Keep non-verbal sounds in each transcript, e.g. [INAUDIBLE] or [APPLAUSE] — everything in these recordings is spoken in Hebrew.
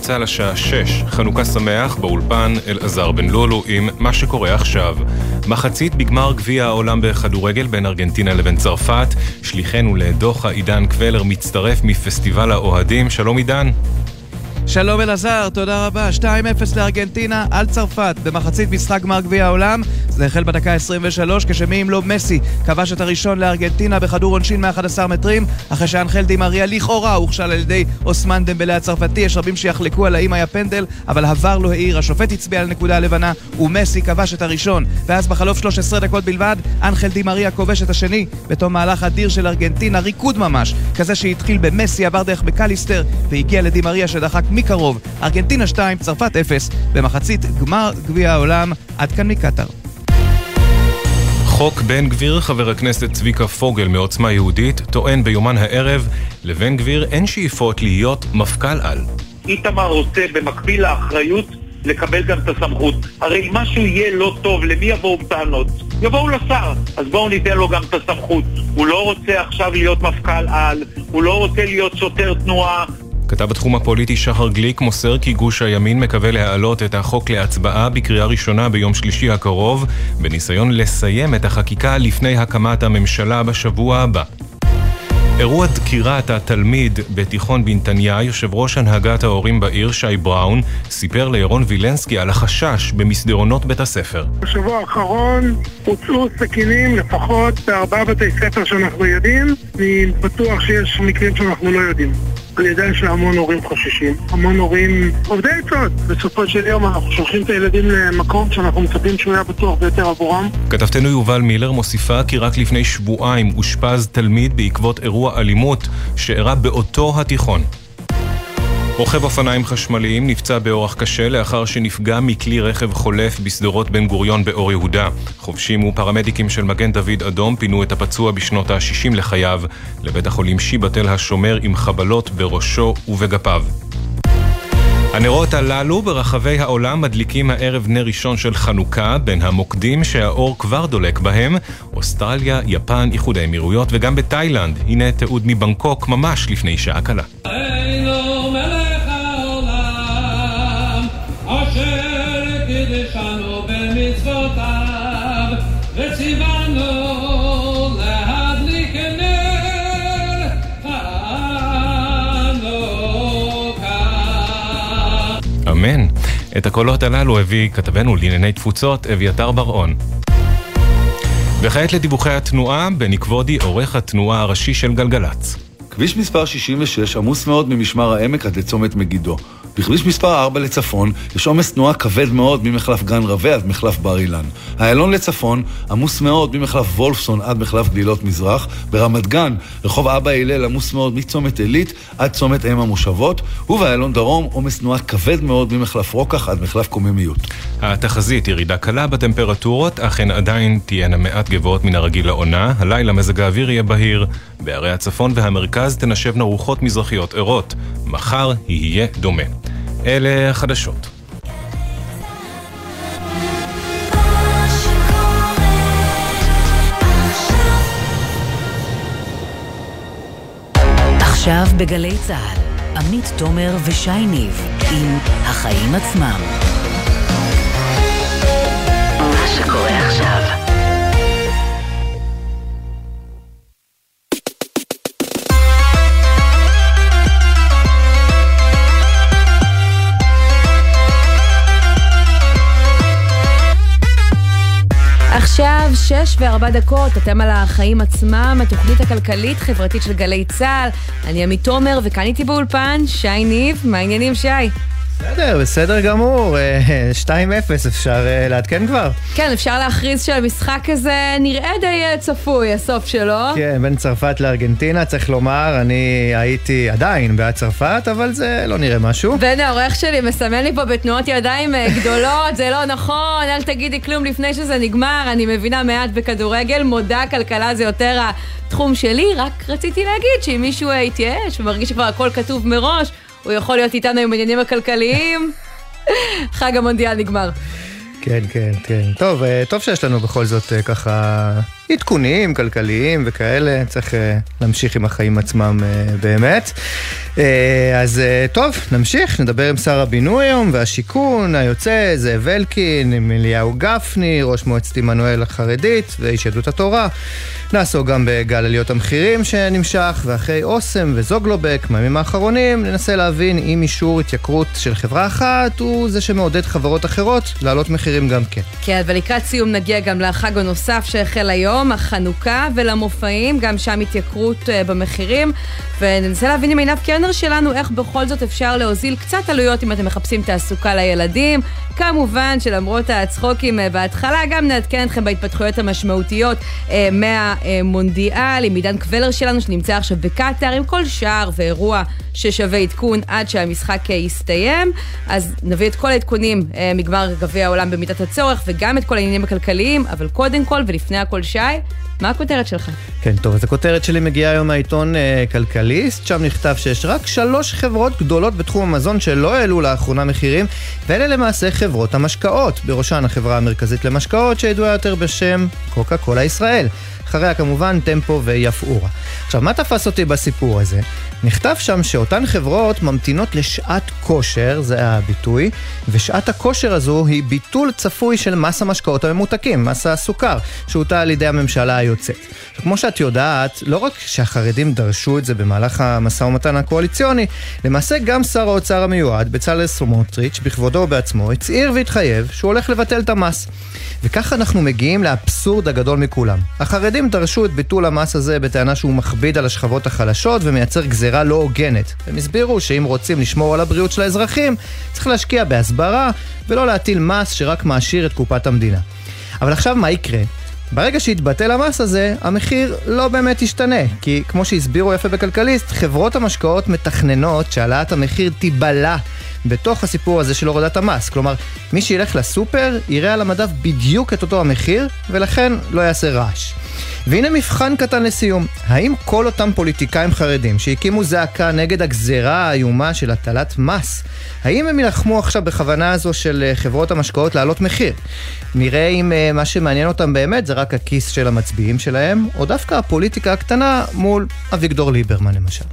צה"ל השעה 6, חנוכה שמח, באולפן אלעזר בן לולו עם מה שקורה עכשיו. מחצית בגמר גביע העולם בכדורגל בין ארגנטינה לבין צרפת, שליחנו לדוחה עידן קבלר מצטרף מפסטיבל האוהדים, שלום עידן. שלום אלעזר, תודה רבה. 2-0 לארגנטינה על צרפת במחצית משחק גמר גביע העולם. זה החל בדקה 23, כשמי אם לא מסי כבש את הראשון לארגנטינה בכדור עונשין מ-11 מטרים, אחרי שאנחל די מריה לכאורה הוכשל על ידי אוסמן דמבלה הצרפתי. יש רבים שיחלקו על האם היה פנדל, אבל הוואר לא העיר, השופט הצביע על נקודה לבנה, ומסי כבש את הראשון. ואז בחלוף 13 דקות בלבד, אנחל די מריה כובש את השני, בתום מהלך אדיר של ארגנטינה, ריקוד ממש, כזה שהתחיל במסי, עבר דרך מקליסטר, והגיע לדי מריה שדחק מקרוב. ארגנטינה 2, צרפת 0, במחצית גמר גביע העולם. עד כאן מקטאר. חוק בן גביר, חבר הכנסת צביקה פוגל מעוצמה יהודית, טוען ביומן הערב, לבן גביר אין שאיפות להיות מפכ"ל על. איתמר רוצה במקביל לאחריות לקבל גם את הסמכות. הרי אם משהו יהיה לא טוב, למי יבואו טענות? יבואו לשר. אז בואו ניתן לו גם את הסמכות. הוא לא רוצה עכשיו להיות מפכ"ל על, הוא לא רוצה להיות שוטר תנועה, כתב התחום הפוליטי שחר גליק מוסר כי גוש הימין מקווה להעלות את החוק להצבעה בקריאה ראשונה ביום שלישי הקרוב, בניסיון לסיים את החקיקה לפני הקמת הממשלה בשבוע הבא. אירוע דקירת התלמיד בתיכון בנתניה, יושב ראש הנהגת ההורים בעיר, שי בראון, סיפר לירון וילנסקי על החשש במסדרונות בית הספר. בשבוע האחרון הוצאו סכינים לפחות בארבעה בתי ספר שאנחנו יודעים, אני בטוח שיש מקרים שאנחנו לא יודעים. אני יודע שהמון הורים חוששים, המון הורים עובדי עצות. בסופו של יום אנחנו שולחים את הילדים למקום שאנחנו מצפים שהוא יהיה בטוח ביותר עבורם. כתבתנו יובל מילר מוסיפה כי רק לפני שבועיים אושפז תלמיד בעקבות אירוע אלימות שאירע באותו התיכון. רוכב אופניים חשמליים נפצע באורח קשה לאחר שנפגע מכלי רכב חולף בשדרות בן גוריון באור יהודה. חובשים ופרמדיקים של מגן דוד אדום פינו את הפצוע בשנות ה-60 לחייו לבית החולים שיבא תל השומר עם חבלות בראשו ובגפיו. הנרות הללו ברחבי העולם מדליקים הערב נר ראשון של חנוכה בין המוקדים שהאור כבר דולק בהם אוסטרליה, יפן, איחוד האמירויות וגם בתאילנד. הנה תיעוד מבנקוק ממש לפני שעה קלה. את הקולות הללו הביא כתבנו לענייני תפוצות אביתר בר-און. וכעת לדיווחי התנועה, בני כבודי, עורך התנועה הראשי של גלגלצ. כביש מספר 66 עמוס מאוד ממשמר העמק עד לצומת מגידו. בכביש מספר 4 לצפון יש עומס תנועה כבד מאוד ממחלף גן רווה עד מחלף בר אילן. איילון לצפון עמוס מאוד ממחלף וולפסון עד מחלף גלילות מזרח. ברמת גן רחוב אבא הלל עמוס מאוד מצומת עילית עד צומת אם המושבות. ובאיילון דרום עומס תנועה כבד מאוד ממחלף רוקח עד מחלף קוממיות. התחזית ירידה קלה בטמפרטורות, אך הן עדיין תהיינה מעט גבוהות מן הרגיל לעונה. הלילה מזג האוויר יהיה בהיר. בערי הצפון והמרכז תנשבנה רוחות מזרחיות ערות. מחר יהיה דומה. אלה החדשות. עכשיו בגלי צה"ל, עמית תומר ושי ניב עם החיים עצמם. מה שקורה שש וארבע דקות, אתם על החיים עצמם, התוכנית הכלכלית-חברתית של גלי צה"ל. אני עמית תומר, וכאן איתי באולפן, שי ניב, מה העניינים שי? בסדר, בסדר גמור, 2-0 אה, אפשר אה, לעדכן כבר. כן, אפשר להכריז שהמשחק הזה נראה די אה, צפוי, הסוף שלו. כן, בין צרפת לארגנטינה, צריך לומר, אני הייתי עדיין בעד צרפת, אבל זה לא נראה משהו. והנה העורך שלי מסמן לי פה בתנועות ידיים גדולות, זה לא נכון, אל תגידי כלום לפני שזה נגמר, אני מבינה מעט בכדורגל, מודה, כלכלה זה יותר התחום שלי, רק רציתי להגיד שאם מישהו התייאש ומרגיש שכבר הכל כתוב מראש, הוא יכול להיות איתנו עם העניינים הכלכליים. חג המונדיאל נגמר. כן, כן, כן. טוב, אה, טוב שיש לנו בכל זאת אה, ככה עדכוניים, כלכליים וכאלה, צריך להמשיך עם החיים עצמם באמת. אז טוב, נמשיך, נדבר עם שר הבינוי היום והשיכון היוצא, זאב אלקין, עם אליהו גפני, ראש מועצת עמנואל החרדית ואיש יהדות התורה. נעסוק גם בגל עליות המחירים שנמשך, ואחרי אוסם וזוגלובק מהימים האחרונים, ננסה להבין אם אישור התייקרות של חברה אחת הוא זה שמעודד חברות אחרות להעלות מחירים גם כן. כן, ולקראת סיום נגיע גם לחג הנוסף שהחל היום, החנוכה, ולמופעים, גם שם התייקרות uh, במחירים, וננסה להבין עם עינב קרנר שלנו איך בכל זאת אפשר להוזיל קצת עלויות אם אתם מחפשים תעסוקה לילדים. כמובן שלמרות הצחוקים uh, בהתחלה, גם נעדכן אתכם בהתפתחויות המשמעותיות uh, מה... המונדיאל עם עידן קבלר שלנו שנמצא עכשיו בקטאר עם כל שער ואירוע ששווה עדכון עד שהמשחק יסתיים. אז נביא את כל העדכונים אה, מגמר גביע העולם במידת הצורך וגם את כל העניינים הכלכליים, אבל קודם כל ולפני הכל שי, מה הכותרת שלך? כן, טוב, אז הכותרת שלי מגיעה היום מהעיתון אה, כלכליסט, שם נכתב שיש רק שלוש חברות גדולות בתחום המזון שלא העלו לאחרונה מחירים, ואלה למעשה חברות המשקאות, בראשן החברה המרכזית למשקאות שידועה יותר בשם קוקה קולה ישראל. אחריה כמובן טמפו ויפאורה. עכשיו, מה תפס אותי בסיפור הזה? נכתב שם שאותן חברות ממתינות לשעת כושר, זה הביטוי, ושעת הכושר הזו היא ביטול צפוי של מס המשקאות הממותקים, מס הסוכר, שהוטל על ידי הממשלה היוצאת. כמו שאת יודעת, לא רק שהחרדים דרשו את זה במהלך המשא ומתן הקואליציוני, למעשה גם שר האוצר המיועד, בצלאל סמוטריץ', בכבודו ובעצמו, הצהיר והתחייב שהוא הולך לבטל את המס. וככה אנחנו מגיעים לאבסורד הגדול מכולם. החרדים דרשו את ביטול המס הזה בטענה שהוא מכביד על השכבות החלשות ומייצר גזירה לא הוגנת. הם הסבירו שאם רוצים לשמור על הבריאות של האזרחים, צריך להשקיע בהסברה ולא להטיל מס שרק מעשיר את קופת המדינה. אבל עכשיו מה יקרה? ברגע שיתבטל המס הזה, המחיר לא באמת ישתנה, כי כמו שהסבירו יפה בכלכליסט, חברות המשקאות מתכננות שהעלאת המחיר תיבלע בתוך הסיפור הזה של הורדת המס. כלומר, מי שילך לסופר יראה על המדף בדיוק את אותו המחיר, ולכן לא יעשה רעש. והנה מבחן קטן לסיום, האם כל אותם פוליטיקאים חרדים שהקימו זעקה נגד הגזרה האיומה של הטלת מס, האם הם יילחמו עכשיו בכוונה הזו של אה, חברות המשקאות להעלות מחיר? נראה אם אה, מה שמעניין אותם באמת זה רק הכיס של המצביעים שלהם, או דווקא הפוליטיקה הקטנה מול אביגדור ליברמן למשל.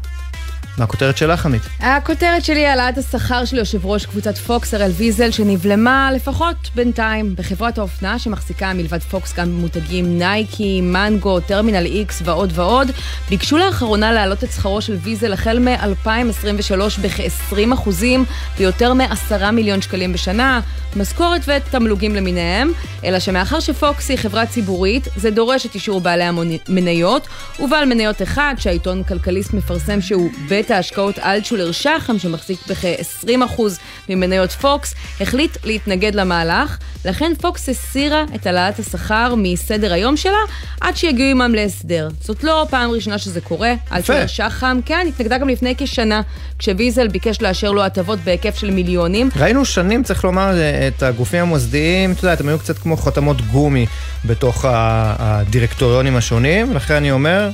מה הכותרת שלך, עמית? הכותרת שלי היא העלאת השכר של יושב ראש קבוצת פוקס, אראל ויזל, שנבלמה לפחות בינתיים בחברת האופנה שמחזיקה מלבד פוקס גם במותגים נייקי, מנגו, טרמינל איקס ועוד ועוד. ביקשו לאחרונה להעלות את שכרו של ויזל החל מ-2023 בכ-20 אחוזים ביותר מ-10 מיליון שקלים בשנה, משכורת ותמלוגים למיניהם, אלא שמאחר שפוקס היא חברה ציבורית, זה דורש את אישור בעלי המניות, ובעל מניות אחד שהעיתון כלכליסט מפרסם שהוא בית בית ההשקעות אלטשולר שחם, שמחזיק בכ-20% ממניות פוקס, החליט להתנגד למהלך, לכן פוקס הסירה את העלאת השכר מסדר היום שלה, עד שיגיעו עמם להסדר. זאת לא פעם ראשונה שזה קורה, אלטשולר שחם, כן, התנגדה גם לפני כשנה, כשוויזל ביקש לאשר לו הטבות בהיקף של מיליונים. ראינו שנים, צריך לומר, את הגופים המוסדיים, אתה יודע, הם היו קצת כמו חותמות גומי בתוך הדירקטוריונים השונים, לכן אני אומר,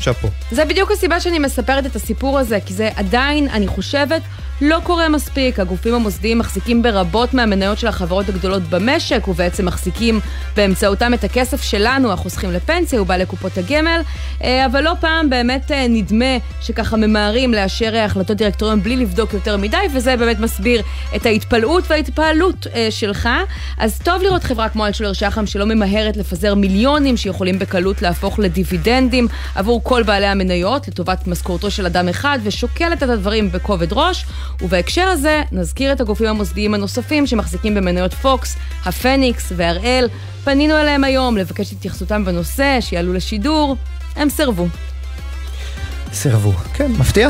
שאפו. זה בדיוק הסיבה שאני מספרת את הסיפור הזה, כי זה עדיין, אני חושבת, לא קורה מספיק. הגופים המוסדיים מחזיקים ברבות מהמניות של החברות הגדולות במשק, ובעצם מחזיקים באמצעותם את הכסף שלנו, החוסכים לפנסיה ובעלי קופות הגמל, אה, אבל לא פעם באמת אה, נדמה שככה ממהרים לאשר החלטות דירקטוריון בלי לבדוק יותר מדי, וזה באמת מסביר את ההתפלאות וההתפעלות אה, שלך. אז טוב לראות חברה כמו אלשולר שחם שלא ממהרת לפזר מיליונים שיכולים בקלות להפוך לדיבידנדים עבור כל בעלי המניות לטובת משכורתו של אדם אחד, ושוקלת את הדברים בכובד ראש. ובהקשר הזה, נזכיר את הגופים המוסדיים הנוספים שמחזיקים במניות פוקס, הפניקס והראל. פנינו אליהם היום לבקש את התייחסותם בנושא, שיעלו לשידור. הם סירבו. סירבו. כן, מפתיע?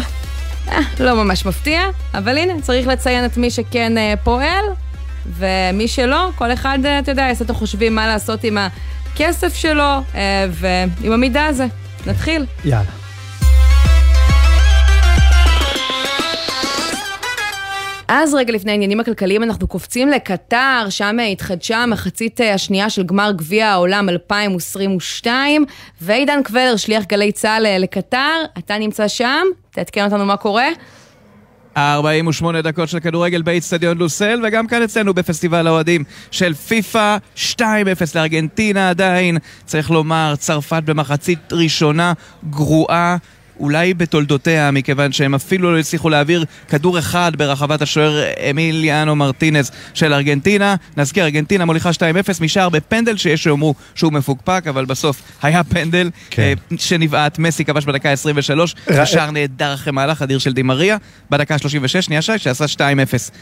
אה, לא ממש מפתיע, אבל הנה, צריך לציין את מי שכן אה, פועל, ומי שלא, כל אחד, אה, אתה יודע, יעשה את החושבים מה לעשות עם הכסף שלו אה, ועם המידע הזה. נתחיל. יאללה. אז רגע לפני העניינים הכלכליים אנחנו קופצים לקטר, שם התחדשה המחצית אה, השנייה של גמר גביע העולם 2022, ועידן קבלר, שליח גלי צה"ל אה, לקטר, אתה נמצא שם, תעדכן אותנו מה קורה. 48 דקות של כדורגל באיצטדיון לוסל, וגם כאן אצלנו בפסטיבל האוהדים של פיפא, 2-0 לארגנטינה עדיין. צריך לומר, צרפת במחצית ראשונה גרועה. אולי בתולדותיה, מכיוון שהם אפילו לא הצליחו להעביר כדור אחד ברחבת השוער אמיליאנו מרטינז של ארגנטינה. נזכיר, ארגנטינה מוליכה 2-0 משער בפנדל שיש שיאמרו שהוא מפוקפק, אבל בסוף היה פנדל כן. אה, שנבעט, מסי כבש בדקה 23, ר... שער נהדר אחרי מהלך אדיר של דימריה, בדקה 36, שנייה שי, שעשה 2-0.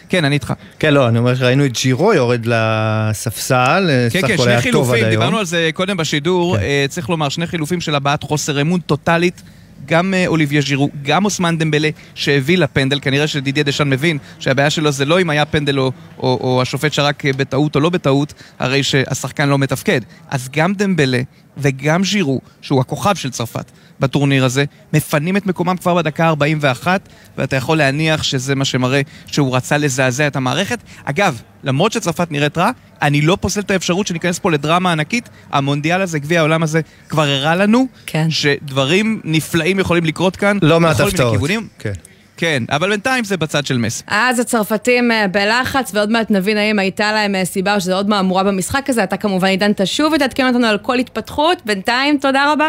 כן, אני איתך. כן, לא, אני אומר שראינו את ג'ירו יורד לספסל, כן, כן, שני חילופים, דיברנו על זה קודם בשידור, כן. אה, צריך לומר, שני חילופים של הבעת חוסר אמון טוטאלית. גם אה, אוליביה ז'ירו, גם אוסמן דמבלה שהביא לפנדל, כנראה שדידיה דשאן מבין שהבעיה שלו זה לא אם היה פנדל או, או, או השופט שרק אה, בטעות או לא בטעות, הרי שהשחקן לא מתפקד. אז גם דמבלה וגם ז'ירו, שהוא הכוכב של צרפת בטורניר הזה, מפנים את מקומם כבר בדקה 41, ואתה יכול להניח שזה מה שמראה שהוא רצה לזעזע את המערכת. אגב, למרות שצרפת נראית רע, אני לא פוסל את האפשרות שניכנס פה לדרמה ענקית. המונדיאל הזה, גביע העולם הזה, כבר הראה לנו כן. שדברים נפלאים יכולים לקרות כאן. לא מעט הפתעות. כן. כן, אבל בינתיים זה בצד של מסי. אז הצרפתים אה, בלחץ, ועוד מעט נבין האם הייתה להם אה, סיבה או שזה עוד מהמורה במשחק הזה. אתה כמובן עידן תשוב ותעדכן אותנו על כל התפתחות. בינתיים, תודה רבה.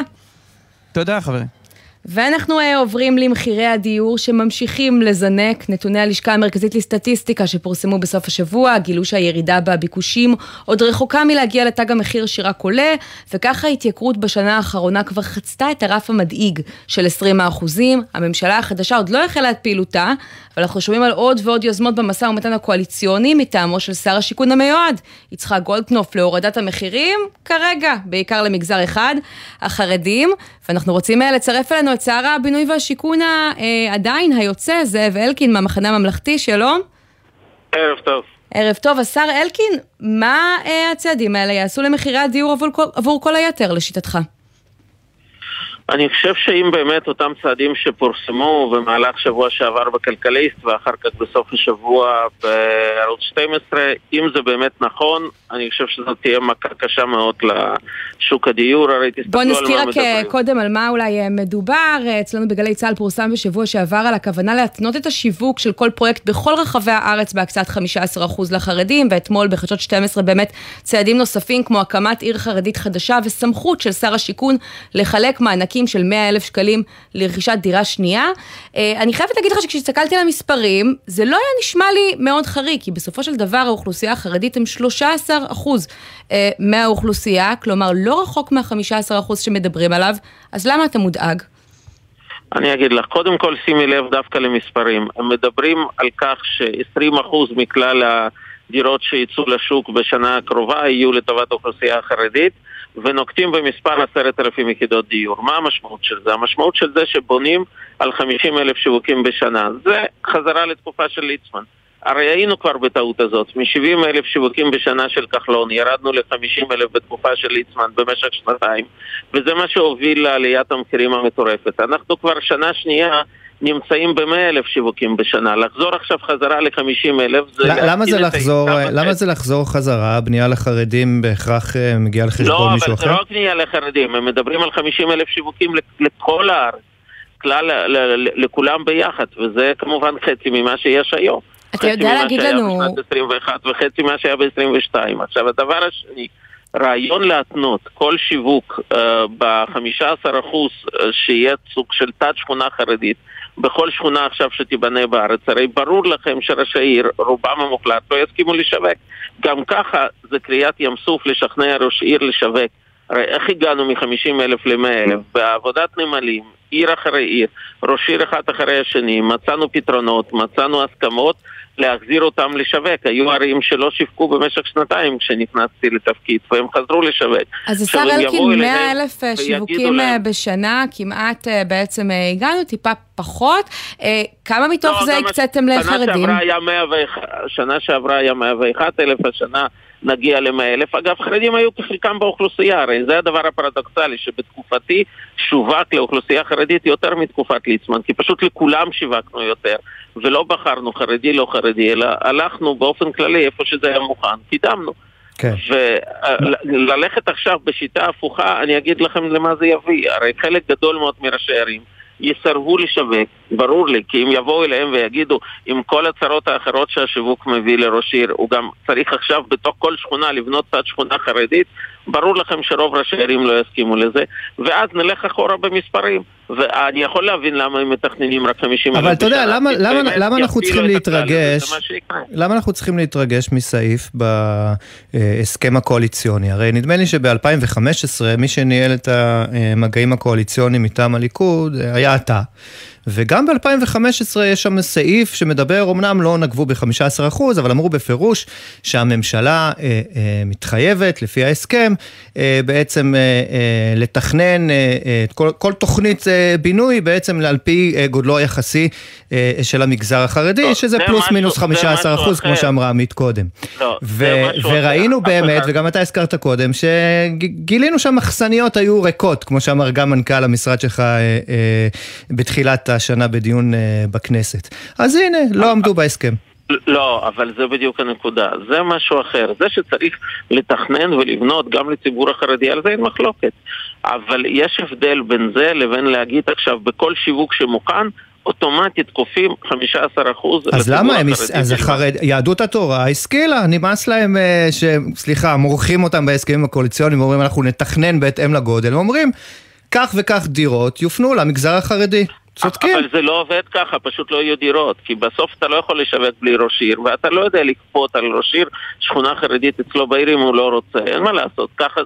תודה, חברים. ואנחנו uh, עוברים למחירי הדיור שממשיכים לזנק. נתוני הלשכה המרכזית לסטטיסטיקה שפורסמו בסוף השבוע גילו שהירידה בביקושים עוד רחוקה מלהגיע לתג המחיר שרק עולה, וככה ההתייקרות בשנה האחרונה כבר חצתה את הרף המדאיג של 20 הממשלה החדשה עוד לא החלה את פעילותה, אבל אנחנו שומעים על עוד ועוד יוזמות במשא ומתן הקואליציוני מטעמו של שר השיכון המיועד, יצחק גולדקנופ, להורדת המחירים, כרגע, בעיקר למגזר אחד, החרדים, ואנחנו רוצים אה, לצרף אלינו את שר הבינוי והשיכון אה, היוצא, זאב אלקין מהמחנה הממלכתי, שלום. ערב טוב. ערב טוב, השר אלקין, מה אה, הצעדים האלה יעשו למחירי הדיור עבור, עבור כל היתר, לשיטתך? אני חושב שאם באמת אותם צעדים שפורסמו במהלך שבוע שעבר בכלכליסט ואחר כך בסוף השבוע בערוץ 12, אם זה באמת נכון, אני חושב שזאת תהיה מכה קשה מאוד לשוק הדיור, הרי תסתכלו על מה מדברים. בוא נזכיר רק קודם על מה אולי אה, מדובר. אצלנו בגלי צה"ל פורסם בשבוע שעבר על הכוונה להתנות את השיווק של כל פרויקט בכל רחבי הארץ בהקצת 15% לחרדים, ואתמול בחדשות 12 באמת צעדים נוספים כמו הקמת עיר חרדית חדשה וסמכות של שר השיכון לחלק מענקים. מענקים של 100 אלף שקלים לרכישת דירה שנייה. אה, אני חייבת להגיד לך שכשהסתכלתי על המספרים, זה לא היה נשמע לי מאוד חריג, כי בסופו של דבר האוכלוסייה החרדית הם 13 אחוז אה, מהאוכלוסייה, כלומר לא רחוק מה-15 אחוז שמדברים עליו, אז למה אתה מודאג? אני אגיד לך, קודם כל שימי לב דווקא למספרים. הם מדברים על כך ש-20% מכלל הדירות שיצאו לשוק בשנה הקרובה יהיו לטובת האוכלוסייה החרדית. ונוקטים במספר עשרת אלפים יחידות דיור. מה המשמעות של זה? המשמעות של זה שבונים על חמישים אלף שיווקים בשנה. זה חזרה לתקופה של ליצמן. הרי היינו כבר בטעות הזאת, מ-70 אלף שיווקים בשנה של כחלון, ירדנו ל-50 אלף בתקופה של ליצמן במשך שנתיים, וזה מה שהוביל לעליית המחירים המטורפת. אנחנו כבר שנה שנייה נמצאים ב-100 אלף שיווקים בשנה. לחזור עכשיו חזרה ל-50 אלף זה... למה זה, לחזור, למה זה לחזור חזרה? בנייה לחרדים בהכרח אה, מגיעה לחשבון לא, מישהו אחר? לא, אבל זה לא בנייה לחרדים, הם מדברים על 50 אלף שיווקים לכל הארץ. כלל, לכולם ביחד, וזה כמובן חצי ממה שיש היום. אתה יודע להגיד לנו... חצי ממה שהיה בשנת 21 וחצי ממה שהיה ב-22. עכשיו, הדבר השני, רעיון להתנות כל שיווק uh, ב-15% שיהיה סוג של תת שכונה חרדית בכל שכונה עכשיו שתיבנה בארץ, הרי ברור לכם שראשי עיר, רובם המוחלט, לא יסכימו לשווק. גם ככה זה קריאת ים סוף לשכנע ראש עיר לשווק. הרי איך הגענו מ-50 אלף ל-100 אלף? בעבודת נמלים, עיר אחרי עיר, ראש עיר אחד אחרי השני, מצאנו פתרונות, מצאנו הסכמות. להחזיר אותם לשווק. היו ערים שלא שיווקו במשך שנתיים כשנכנסתי לתפקיד, והם חזרו לשווק. אז השר אלקין, 100 אלף אה, שיווקים אה, להם... בשנה, כמעט אה, בעצם הגענו, טיפה פחות. כמה מתוך לא, זה הקציתם לחרדים? שנה שעברה היה 101 אלף, השנה... נגיע ל אלף. אגב, חרדים היו כחלקם באוכלוסייה, הרי זה הדבר הפרדוקסלי, שבתקופתי שווק לאוכלוסייה חרדית יותר מתקופת ליצמן, כי פשוט לכולם שיווקנו יותר, ולא בחרנו חרדי לא חרדי, אלא הלכנו באופן כללי איפה שזה היה מוכן, קידמנו. כן. וללכת עכשיו בשיטה הפוכה, אני אגיד לכם למה זה יביא. הרי חלק גדול מאוד מראשי ערים יסרבו לשווק ברור לי, כי אם יבואו אליהם ויגידו, עם כל הצרות האחרות שהשיווק מביא לראש עיר, הוא גם צריך עכשיו בתוך כל שכונה לבנות צד שכונה חרדית, ברור לכם שרוב ראשי הערים לא יסכימו לזה, ואז נלך אחורה במספרים. ואני יכול להבין למה הם מתכננים רק 50 אלף בשנה. אבל אתה יודע, למה, למה, למה אנחנו צריכים להתרגש, למה אנחנו צריכים להתרגש מסעיף בהסכם הקואליציוני? הרי נדמה לי שב-2015 מי שניהל את המגעים הקואליציוניים מטעם הליכוד היה אתה. וגם ב-2015 יש שם סעיף שמדבר, אמנם לא נגבו ב-15%, אבל אמרו בפירוש שהממשלה אה, אה, מתחייבת, לפי ההסכם, אה, בעצם אה, אה, לתכנן אה, אה, כל, כל תוכנית אה, בינוי בעצם על פי אה, גודלו היחסי אה, של המגזר החרדי, לא, שזה פלוס משהו, מינוס 15 אחוז, כמו שאמרה עמית קודם. לא, ו- וראינו אחר. באמת, אחר. וגם אתה הזכרת קודם, שגילינו שהמחסניות היו ריקות, כמו שאמר גם מנכ"ל המשרד שלך אה, אה, בתחילת השנה בדיון אה, בכנסת. אז הנה, לא עמדו בהסכם. לא, אבל זה בדיוק הנקודה. זה משהו אחר. זה שצריך לתכנן ולבנות גם לציבור החרדי, על זה אין מחלוקת. אבל יש הבדל בין זה לבין להגיד עכשיו בכל שיווק שמוכן, אוטומטית כופים 15 אחוז. אז למה הם, אז החרד, יהדות התורה השכילה, נמאס להם, אה, ש... סליחה, מורחים אותם בהסכמים הקואליציוניים, אומרים אנחנו נתכנן בהתאם לגודל, אומרים כך וכך דירות יופנו למגזר החרדי. צודקים. אבל זה לא עובד ככה, פשוט לא יהיו דירות. כי בסוף אתה לא יכול לשווק בלי ראש עיר, ואתה לא יודע לכפות על ראש עיר שכונה חרדית אצלו בעיר אם הוא לא רוצה. אין מה לעשות, ככה,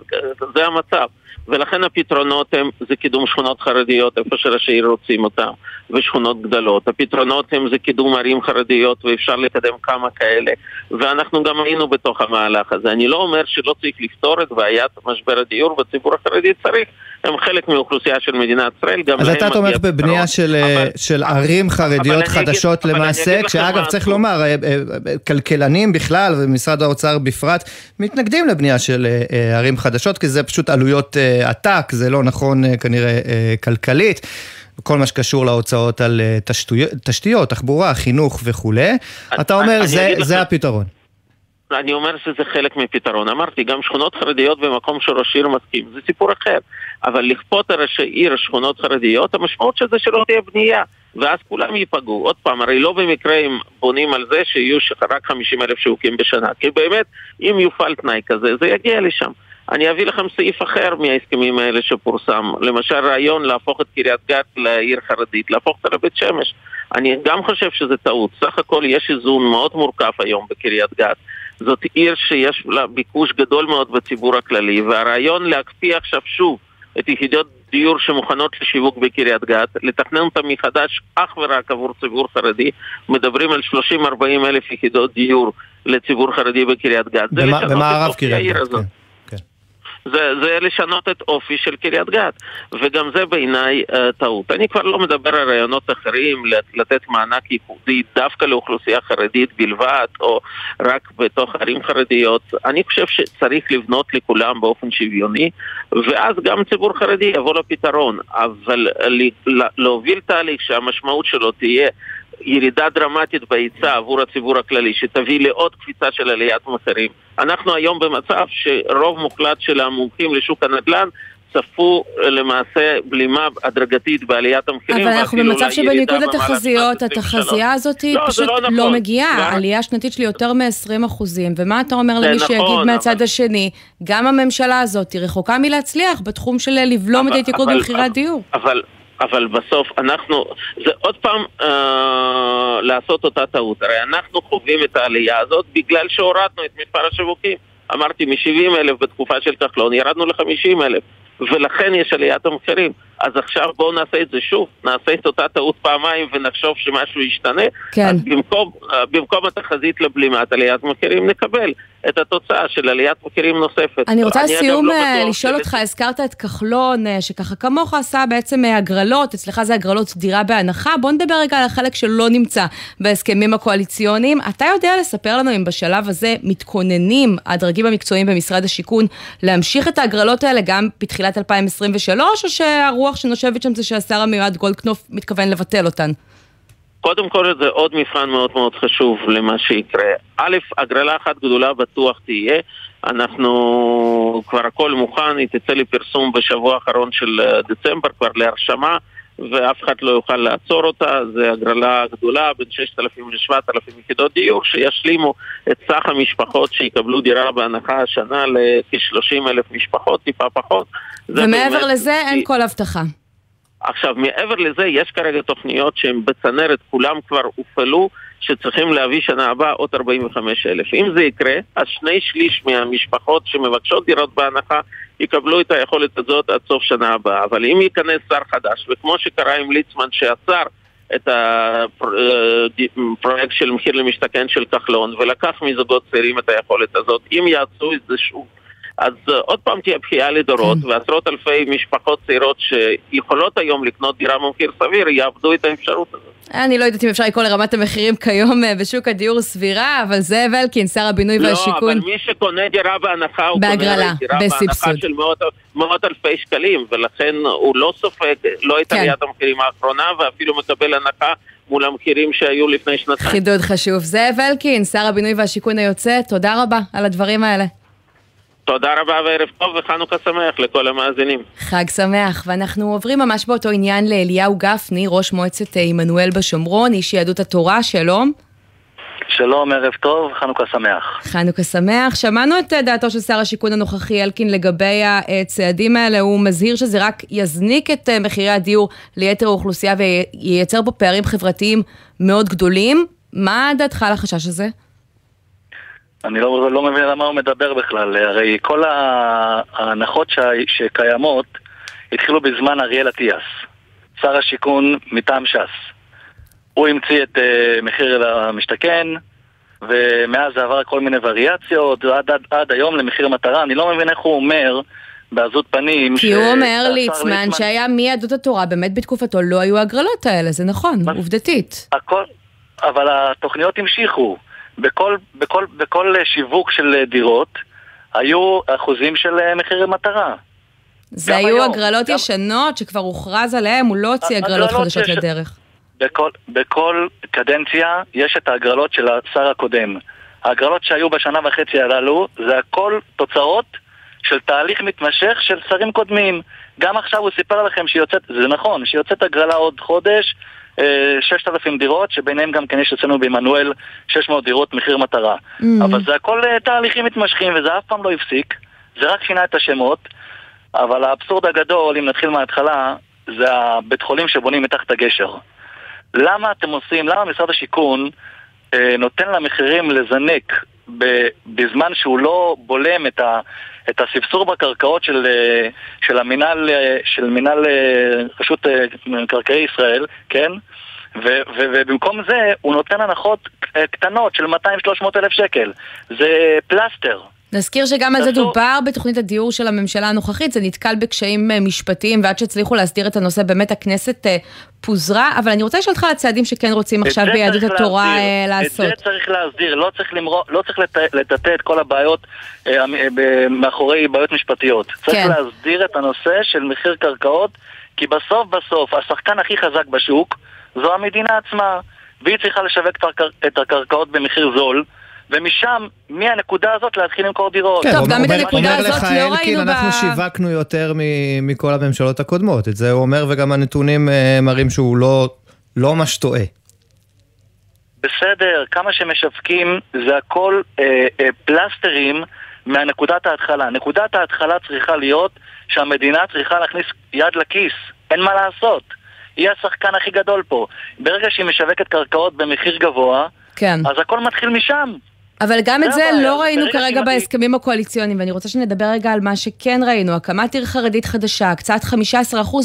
זה המצב. ולכן הפתרונות הם, זה קידום שכונות חרדיות איפה שראשי עיר רוצים אותם, ושכונות גדלות. הפתרונות הם זה קידום ערים חרדיות, ואפשר לקדם כמה כאלה. ואנחנו גם היינו בתוך המהלך הזה. אני לא אומר שלא צריך לפתור את בעיית משבר הדיור בציבור החרדי, צריך. הם חלק מאוכלוסייה של מדינת ישראל, גם אז אתה תומך בבנייה של, אבל, של ערים חרדיות חדשות אגיד, למעשה, כשאגב צריך. לומר, אה, אה, כלכלנים בכלל ומשרד האוצר בפרט, מתנגדים לבנייה של אה, ערים חדשות, כי זה פשוט עלויות עתק, זה לא נכון כנראה כלכלית. כל מה שקשור להוצאות על תשתיות, תשתיות תחבורה, חינוך וכולי. אתה אומר, זה, זה הפתרון. אני אומר שזה חלק מפתרון. אמרתי, גם שכונות חרדיות במקום שראש עיר מסכים, זה סיפור אחר. אבל לכפות על ראשי עיר שכונות חרדיות, המשמעות של זה שלא תהיה בנייה. ואז כולם ייפגעו. עוד פעם, הרי לא במקרה הם בונים על זה שיהיו רק 50 אלף שיווקים בשנה. כי באמת, אם יופעל תנאי כזה, זה יגיע לשם. אני אביא לכם סעיף אחר מההסכמים האלה שפורסם. למשל, רעיון להפוך את קריית גת לעיר חרדית, להפוך אותה לבית שמש. אני גם חושב שזה טעות. סך הכל יש איזון מאוד מורכב היום בקריית גת. זאת עיר שיש לה ביקוש גדול מאוד בציבור הכללי, והרעיון להקפיא עכשיו שוב את יחידות דיור שמוכנות לשיווק בקריית גת, לתכנן אותן מחדש אך ורק עבור ציבור חרדי, מדברים על 30-40 אלף יחידות דיור לציבור חרדי בקריית גת. במערב קריית גת, כן. זה, זה לשנות את אופי של קריית גת, וגם זה בעיניי uh, טעות. אני כבר לא מדבר על רעיונות אחרים, לתת מענק ייחודי דווקא לאוכלוסייה חרדית בלבד, או רק בתוך ערים חרדיות. אני חושב שצריך לבנות לכולם באופן שוויוני, ואז גם ציבור חרדי יבוא לפתרון, אבל להוביל תהליך שהמשמעות שלו תהיה ירידה דרמטית בהיצע עבור הציבור הכללי, שתביא לעוד קפיצה של עליית מחירים. אנחנו היום במצב שרוב מוחלט של המומחים לשוק הנדל"ן צפו למעשה בלימה הדרגתית בעליית המחירים. אבל אנחנו במצב שבניגוד לתחזיות, התחזייה הזאת לא, פשוט לא, נכון. לא מגיעה. עלייה שנתית של יותר מ-20 אחוזים. ומה אתה אומר למי נכון, שיגיד מהצד אבל... השני, גם הממשלה הזאת רחוקה מלהצליח בתחום של לבלום את ההתייקרות במחירי הדיור. אבל, אבל בסוף אנחנו, זה עוד פעם אה, לעשות אותה טעות. הרי אנחנו חווים את העלייה הזאת בגלל שהורדנו את מספר השיווקים. אמרתי, מ-70 אלף בתקופה של כחלון ירדנו ל-50 אלף. ולכן יש עליית המחירים. אז עכשיו בואו נעשה את זה שוב, נעשה את אותה טעות פעמיים ונחשוב שמשהו ישתנה. כן. אז במקום, אה, במקום התחזית לבלימת עליית מחירים נקבל את התוצאה של עליית מחירים נוספת. אני רוצה לסיום לא אה, לשאול אותך, הזכרת את כחלון, אה, שככה כמוך עשה בעצם הגרלות, אצלך זה הגרלות דירה בהנחה. בוא נדבר רגע על החלק שלא נמצא בהסכמים הקואליציוניים. אתה יודע לספר לנו אם בשלב הזה מתכוננים הדרגים המקצועיים במשרד השיכון להמשיך את ההגרלות האלה גם בתחילת 2023, או שהרוח שנושבת שם זה שהשר המיועד גולדקנופ מתכוון לבטל אותן? קודם כל זה עוד מבחן מאוד מאוד חשוב למה שיקרה. א', הגרלה אחת גדולה בטוח תהיה. אנחנו, כבר הכל מוכן, היא תצא לפרסום בשבוע האחרון של אה, דצמבר, כבר להרשמה. ואף אחד לא יוכל לעצור אותה, זו הגרלה גדולה בין 6,000 ל-7,000 יחידות דיור שישלימו את סך המשפחות שיקבלו דירה בהנחה השנה לכ-30 אלף משפחות, טיפה פחות. ומעבר לזה ש... אין כל הבטחה. עכשיו, מעבר לזה, יש כרגע תוכניות שהן בצנרת, כולם כבר הופעלו, שצריכים להביא שנה הבאה עוד 45 אלף. אם זה יקרה, אז שני שליש מהמשפחות שמבקשות דירות בהנחה יקבלו את היכולת הזאת עד סוף שנה הבאה. אבל אם ייכנס שר חדש, וכמו שקרה עם ליצמן שעצר את הפרויקט של מחיר למשתכן של כחלון ולקח מזוגות צעירים את היכולת הזאת, אם יעשו שוב אז uh, עוד פעם תהיה בכייה לדורות, כן. ועשרות אלפי משפחות צעירות שיכולות היום לקנות דירה במחיר סביר, יאבדו את האפשרות הזאת. אני לא יודעת אם אפשר לקרוא לרמת המחירים כיום אה, בשוק הדיור סבירה, אבל זאב אלקין, שר הבינוי לא, והשיכון... לא, אבל מי שקונה דירה בהנחה, הוא בהגרלה, קונה דירה בסבסוד. בהנחה של מאות, מאות אלפי שקלים, ולכן הוא לא סופג לא את כן. עליית המחירים האחרונה, ואפילו מקבל הנחה מול המחירים שהיו לפני שנתיים. חידוד חשוב. זאב אלקין, שר הבינוי והשיכון היוצא, תודה רבה על הדברים האלה. תודה רבה וערב טוב וחנוכה שמח לכל המאזינים. חג שמח, ואנחנו עוברים ממש באותו עניין לאליהו גפני, ראש מועצת אה, עמנואל בשומרון, איש יהדות התורה, שלום. שלום, ערב טוב, חנוכה שמח. חנוכה שמח. שמענו את אה, דעתו של שר השיכון הנוכחי אלקין לגבי הצעדים האלה, הוא מזהיר שזה רק יזניק את אה, מחירי הדיור ליתר האוכלוסייה וייצר פה פערים חברתיים מאוד גדולים. מה דעתך על החשש הזה? אני לא, לא מבין למה הוא מדבר בכלל, הרי כל ההנחות ש... שקיימות התחילו בזמן אריאל אטיאס, שר השיכון מטעם ש"ס. הוא המציא את uh, מחיר למשתכן, ומאז זה עבר כל מיני וריאציות, עד, עד, עד היום למחיר מטרה, אני לא מבין איך הוא אומר בעזות פנים כי הוא אומר ליצמן שהיה מיהדות התורה, באמת בתקופתו לא היו הגרלות האלה, זה נכון, עובדתית. הכל, אבל התוכניות המשיכו. בכל, בכל, בכל שיווק של דירות היו אחוזים של אה, מחירי מטרה. זה היו היום, הגרלות גם... ישנות שכבר הוכרז עליהן, הוא לא הוציא הגרלות חדשות יש... לדרך. בכל, בכל קדנציה יש את ההגרלות של השר הקודם. ההגרלות שהיו בשנה וחצי הללו זה הכל תוצאות של תהליך מתמשך של שרים קודמים. גם עכשיו הוא סיפר לכם שיוצאת, זה נכון, שיוצאת הגרלה עוד חודש, 6,000 דירות, שביניהם גם כן יש אצלנו בעמנואל 600 דירות מחיר מטרה. Mm. אבל זה הכל אה, תהליכים מתמשכים וזה אף פעם לא הפסיק, זה רק שינה את השמות, אבל האבסורד הגדול, אם נתחיל מההתחלה, זה הבית חולים שבונים מתחת הגשר. למה אתם עושים, למה משרד השיכון אה, נותן למחירים לזנק בזמן שהוא לא בולם את, ה, את הספסור בקרקעות של, אה, של המינהל, אה, של מינהל אה, רשות מקרקעי ישראל, כן? ו- ו- ובמקום זה הוא נותן הנחות קטנות של 200-300 אלף שקל. זה פלסטר. נזכיר שגם על זה דובר בתוכנית הדיור של הממשלה הנוכחית, זה נתקל בקשיים אה, משפטיים ועד שהצליחו להסדיר את הנושא באמת הכנסת אה, פוזרה, אבל אני רוצה לשאול אותך על הצעדים שכן רוצים עכשיו ביהדות התורה להסדיר. אה, לעשות. את זה צריך להסדיר, לא צריך, למרוא, לא צריך לטאטא את כל הבעיות מאחורי בעיות משפטיות. צריך כן. להסדיר את הנושא של מחיר קרקעות, כי בסוף בסוף השחקן הכי חזק בשוק זו המדינה עצמה, והיא צריכה לשווק את הקרקעות במחיר זול. ומשם, מהנקודה הזאת להתחיל למכור דירות. כן, טוב, גם את הנקודה הזאת לא ראינו ב... אנחנו שיווקנו יותר מכל הממשלות הקודמות. את זה הוא אומר, וגם הנתונים אה, מראים שהוא לא, לא ממש טועה. בסדר, כמה שמשווקים זה הכל אה, אה, פלסטרים מהנקודת ההתחלה. נקודת ההתחלה צריכה להיות שהמדינה צריכה להכניס יד לכיס, אין מה לעשות. היא השחקן הכי גדול פה. ברגע שהיא משווקת קרקעות במחיר גבוה, כן. אז הכל מתחיל משם. אבל גם את זה לא ראינו כרגע בהסכמים הקואליציוניים, ואני רוצה שנדבר רגע על מה שכן ראינו, הקמת עיר חרדית חדשה, הקצת 15%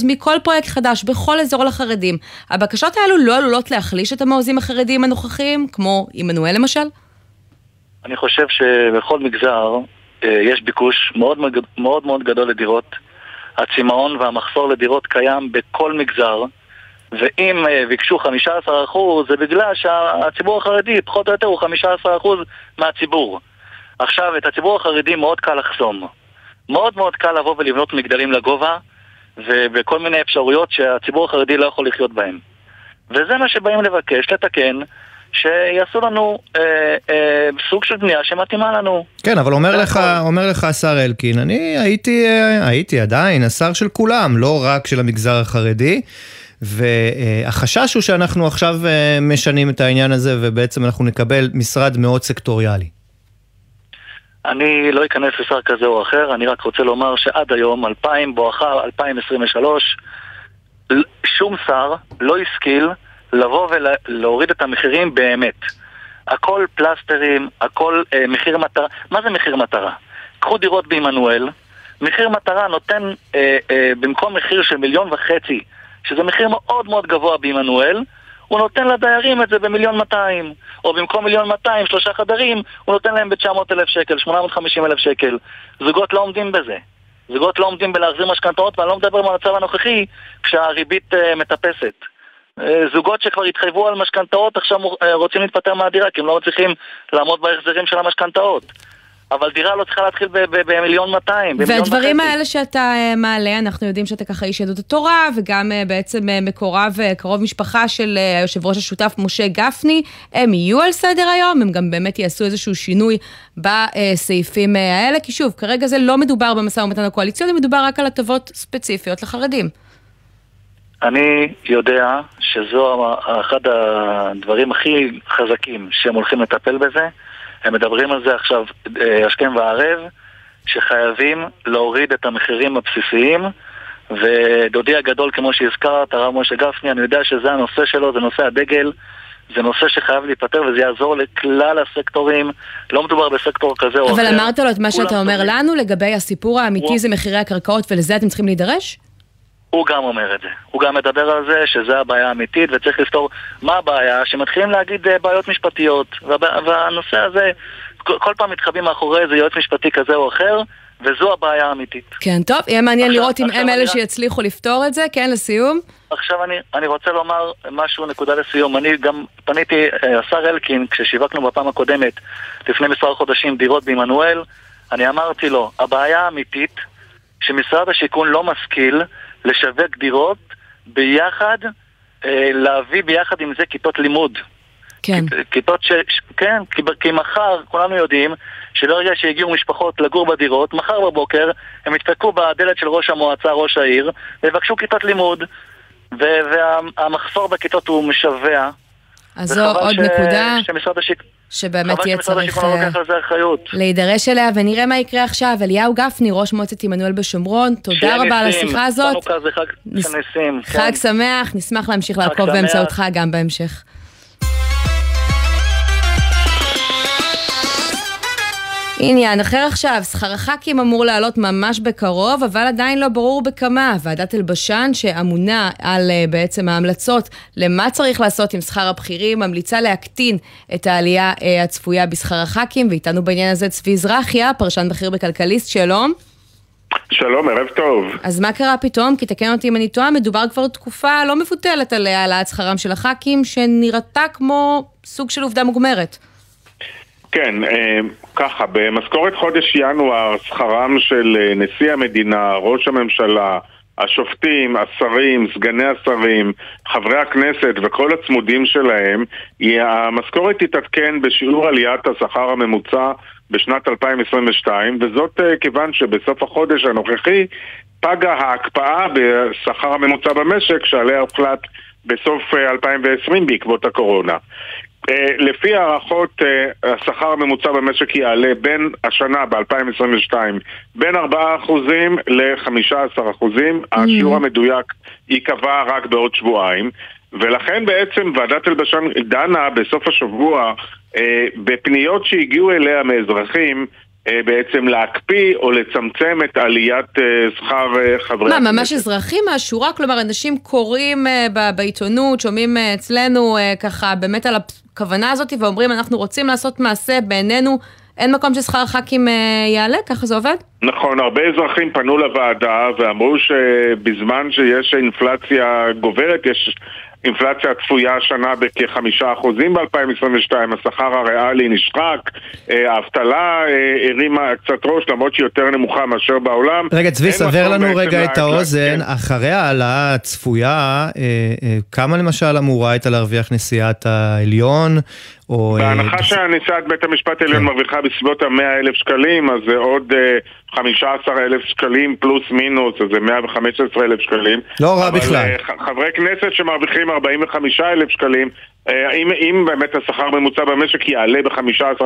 מכל פרויקט חדש בכל אזור לחרדים. הבקשות האלו לא עלולות להחליש את המעוזים החרדיים הנוכחיים, כמו עמנואל למשל? אני חושב שבכל מגזר אה, יש ביקוש מאוד מאוד, מאוד גדול לדירות. הצמאון והמחסור לדירות קיים בכל מגזר. ואם אה, ביקשו 15% זה בגלל שהציבור החרדי פחות או יותר הוא 15% מהציבור. עכשיו, את הציבור החרדי מאוד קל לחסום. מאוד מאוד קל לבוא ולבנות מגדלים לגובה וכל מיני אפשרויות שהציבור החרדי לא יכול לחיות בהן. וזה מה שבאים לבקש, לתקן, שיעשו לנו אה, אה, סוג של בנייה שמתאימה לנו. כן, אבל אומר לך, אומר לך השר אלקין, אני הייתי, אה, הייתי עדיין השר של כולם, לא רק של המגזר החרדי. והחשש הוא שאנחנו עכשיו משנים את העניין הזה ובעצם אנחנו נקבל משרד מאוד סקטוריאלי. אני לא אכנס לשר כזה או אחר, אני רק רוצה לומר שעד היום, 2000 בואכה 2023, שום שר לא השכיל לבוא ולהוריד את המחירים באמת. הכל פלסטרים, הכל אה, מחיר מטרה. מה זה מחיר מטרה? קחו דירות בעמנואל, מחיר מטרה נותן אה, אה, במקום מחיר של מיליון וחצי, שזה מחיר מאוד מאוד גבוה בעמנואל, הוא נותן לדיירים את זה במיליון מאתיים. או במקום מיליון מאתיים, שלושה חדרים, הוא נותן להם ב-900 אלף שקל, 850 אלף שקל. זוגות לא עומדים בזה. זוגות לא עומדים בלהחזיר משכנתאות, ואני לא מדבר במצב הנוכחי, כשהריבית uh, מטפסת. Uh, זוגות שכבר התחייבו על משכנתאות עכשיו uh, רוצים להתפטר מהדירה כי הם לא מצליחים לעמוד בהחזרים של המשכנתאות. אבל דירה לא צריכה להתחיל במיליון מאתיים. והדברים האלה שאתה אה, מעלה, אנחנו יודעים שאתה ככה איש יהדות התורה, וגם אה, בעצם אה, מקורב, קרוב משפחה של היושב ראש השותף משה גפני, הם יהיו על סדר היום, הם גם באמת יעשו איזשהו שינוי בסעיפים האלה, כי שוב, כרגע זה לא מדובר במשא ומתן הקואליציוני, מדובר רק על הטבות ספציפיות לחרדים. אני יודע שזו אחד הדברים הכי חזקים שהם הולכים לטפל בזה. הם מדברים על זה עכשיו אה, השכם והערב, שחייבים להוריד את המחירים הבסיסיים, ודודי הגדול, כמו שהזכרת, הרב משה גפני, אני יודע שזה הנושא שלו, זה נושא הדגל. זה נושא שחייב להיפטר וזה יעזור לכלל הסקטורים, לא מדובר בסקטור כזה או אחר. אבל אמרת לו את מה שאתה אומר לנו לגבי הסיפור האמיתי זה מחירי הקרקעות ולזה אתם צריכים להידרש? הוא גם אומר את זה. הוא גם מדבר על זה שזה הבעיה האמיתית וצריך לפתור מה הבעיה, שמתחילים להגיד אה, בעיות משפטיות והנושא הזה, כל פעם מתחבאים מאחורי איזה יועץ משפטי כזה או אחר וזו הבעיה האמיתית. כן, טוב, יהיה מעניין עכשיו, לראות אם הם אלה שיצליחו לפתור את זה, כן, לסיום. עכשיו אני, אני רוצה לומר משהו, נקודה לסיום. אני גם פניתי, אה, השר אלקין, כששיווקנו בפעם הקודמת, לפני מספר חודשים, דירות בעמנואל, אני אמרתי לו, הבעיה האמיתית, שמשרד השיכון לא משכיל לשווק דירות ביחד, אה, להביא ביחד עם זה כיתות לימוד. כן. כיתות ש... כן, כי, כי מחר, כולנו יודעים, שלרגע שהגיעו משפחות לגור בדירות, מחר בבוקר הם ידפקו בדלת של ראש המועצה, ראש העיר, ויבקשו כיתות לימוד, והמחסור בכיתות הוא משווע. אז זו עוד ש... נקודה. שמשרד השיכון... שבאמת יהיה צריך לא להידרש אליה, ונראה מה יקרה עכשיו. אליהו גפני, ראש מועצת עמנואל בשומרון, תודה רבה על השיחה הזאת. חג כן. שמח, נשמח להמשיך לעקוב באמצעותך גם בהמשך. עניין אחר עכשיו, שכר הח"כים אמור לעלות ממש בקרוב, אבל עדיין לא ברור בכמה. ועדת אלבשן, שאמונה על uh, בעצם ההמלצות למה צריך לעשות עם שכר הבכירים, ממליצה להקטין את העלייה uh, הצפויה בשכר הח"כים, ואיתנו בעניין הזה צבי זרחיה, פרשן בכיר בכלכליסט, שלום. שלום, ערב טוב. אז מה קרה פתאום? כי תקן אותי אם אני טועה, מדובר כבר תקופה לא מבוטלת על העלאת שכרם של הח"כים, שנראתה כמו סוג של עובדה מוגמרת. כן, אה, ככה, במשכורת חודש ינואר שכרם של אה, נשיא המדינה, ראש הממשלה, השופטים, השרים, סגני השרים, חברי הכנסת וכל הצמודים שלהם, המשכורת תתעדכן בשיעור עליית השכר הממוצע בשנת 2022, וזאת אה, כיוון שבסוף החודש הנוכחי פגה ההקפאה בשכר הממוצע במשק שעליה הוחלט בסוף 2020 בעקבות הקורונה. אה, לפי הערכות, אה, השכר הממוצע במשק יעלה בין השנה ב-2022 בין 4% ל-15%. Mm. השיעור המדויק ייקבע רק בעוד שבועיים. ולכן בעצם ועדת אלבשן דנה בסוף השבוע אה, בפניות שהגיעו אליה מאזרחים בעצם להקפיא או לצמצם את עליית אה, שכר אה, חברי הכנסת. מה, ממש אזרחים מהשורה? כלומר, אנשים קוראים בעיתונות, שומעים אצלנו ככה באמת על הכוונה הזאת ואומרים, אנחנו רוצים לעשות מעשה בעינינו. אין מקום ששכר ח"כים יעלה? ככה זה עובד? נכון, הרבה אזרחים פנו לוועדה ואמרו שבזמן שיש אינפלציה גוברת, יש אינפלציה צפויה השנה בכחמישה אחוזים ב-2022, השכר הריאלי נשחק, אה, האבטלה אה, הרימה קצת ראש למרות שהיא יותר נמוכה מאשר בעולם. רגע, צבי, סבר לנו רגע את האוזן, כן. אחרי העלאה הצפויה, אה, כמה למשל אמורה הייתה להרוויח נשיאת העליון, או... בהנחה שנשיאת בית המשפט העליון כן. מרוויחה בסביבות ה-100 אלף שקלים, אז זה עוד 15 אלף שקלים פלוס מינוס, אז זה 115 אלף שקלים. לא רע בכלל. אבל חברי כנסת שמרוויחים 45 אלף שקלים, אה, אם, אם באמת השכר הממוצע במשק יעלה ב-15%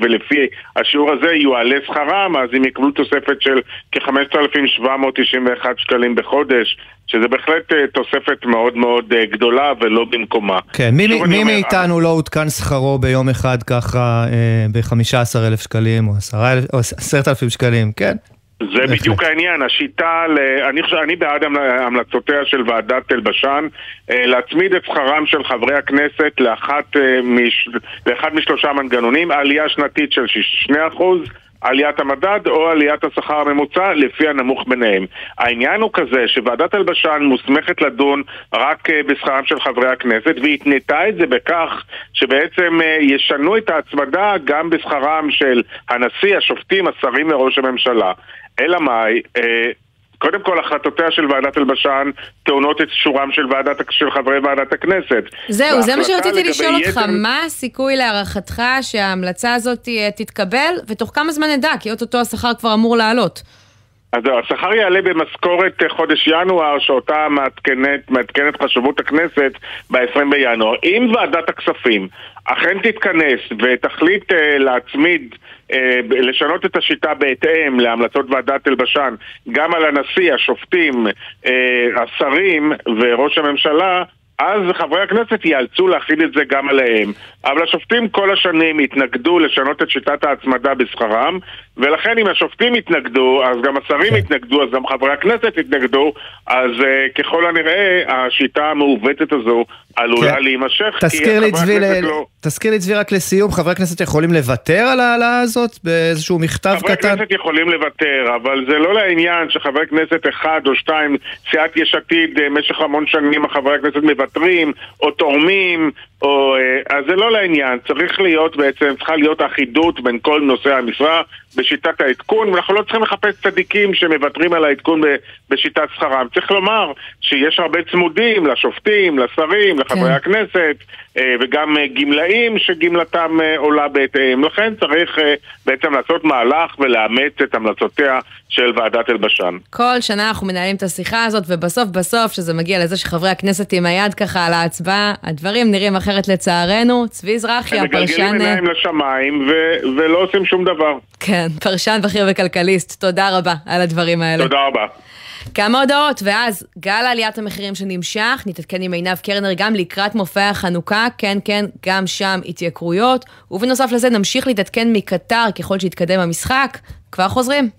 ולפי השיעור הזה יועלה שכרם, אז הם יקבלו תוספת של כ-5,791 שקלים בחודש, שזה בהחלט אה, תוספת מאוד מאוד אה, גדולה ולא במקומה. כן, מי, מי אומר, מאיתנו לא עודכן שכרו ביום אחד ככה ב-15,000 שקלים או 10,000 שקלים, כן? זה בדיוק העניין, השיטה, אני, חושב, אני בעד המלצותיה של ועדת אלבשן אה, להצמיד את שכרם של חברי הכנסת לאחת, אה, מש, לאחד משלושה מנגנונים, עלייה שנתית של 2%, עליית המדד או עליית השכר הממוצע לפי הנמוך ביניהם. העניין הוא כזה שוועדת אלבשן מוסמכת לדון רק אה, בשכרם של חברי הכנסת והיא התנתה את זה בכך שבעצם ישנו את ההצמדה גם בשכרם של הנשיא, השופטים, השרים וראש הממשלה. אלא מאי, אה, קודם כל החלטותיה של ועדת אלבשן טעונות את אישורם של, של חברי ועדת הכנסת. זהו, זה מה שרציתי לשאול יתר... אותך, מה הסיכוי להערכתך שההמלצה הזאת אה, תתקבל, ותוך כמה זמן נדע, כי אוטוטו השכר כבר אמור לעלות. אז השכר יעלה במשכורת חודש ינואר, שאותה מעדכנת, מעדכנת חשבות הכנסת ב-20 בינואר. אם ועדת הכספים אכן תתכנס ותחליט uh, להצמיד, לשנות את השיטה בהתאם להמלצות ועדת אלבשן, גם על הנשיא, השופטים, uh, השרים וראש הממשלה, אז חברי הכנסת ייאלצו להכיל את זה גם עליהם. אבל השופטים כל השנים התנגדו לשנות את שיטת ההצמדה בשכרם, ולכן אם השופטים התנגדו, אז גם השרים כן. התנגדו, אז גם חברי הכנסת התנגדו, אז uh, ככל הנראה השיטה המעוותת הזו עלולה כן. להימשך, תזכיר לי צבי, ל... לא... תזכיר לי צבי רק לסיום, חברי הכנסת יכולים לוותר על ההעלאה הזאת באיזשהו מכתב חברי קטן? חברי כנסת יכולים לוותר, אבל זה לא לעניין שחברי כנסת אחד או שתיים, סיעת יש עתיד, במשך אה, המון שנים חברי הכנסת מוותרים או תורמים או, אה, אז זה לא לעניין, צריך להיות בעצם, צריכה להיות אחידות בין כל נושאי המשרה בשיטת העדכון, ואנחנו לא צריכים לחפש צדיקים שמוותרים על העדכון בשיטת שכרם. צריך לומר שיש הרבה צמודים לשופטים, לשרים, לחברי כן. הכנסת, אה, וגם אה, גמלאים שגמלתם עולה בהתאם. לכן צריך בעצם לעשות מהלך ולאמץ את המלצותיה של ועדת אלבשן. כל שנה אנחנו מנהלים את השיחה הזאת, ובסוף בסוף, שזה מגיע לזה שחברי הכנסת עם היד ככה על ההצבעה, הדברים נראים אחרת לצערנו. צבי זרחי, הפרשן... הם מגלגלים עיניים לשמיים ו- ולא עושים שום דבר. כן, פרשן בכיר וכלכליסט, תודה רבה על הדברים האלה. תודה רבה. כמה הודעות, ואז גל עליית המחירים שנמשך, נתעדכן עם עינב קרנר גם לקראת מופעי החנוכה, כן כן, גם שם התייקרויות, ובנוסף לזה נמשיך להתעדכן מקטר ככל שיתקדם המשחק, כבר חוזרים.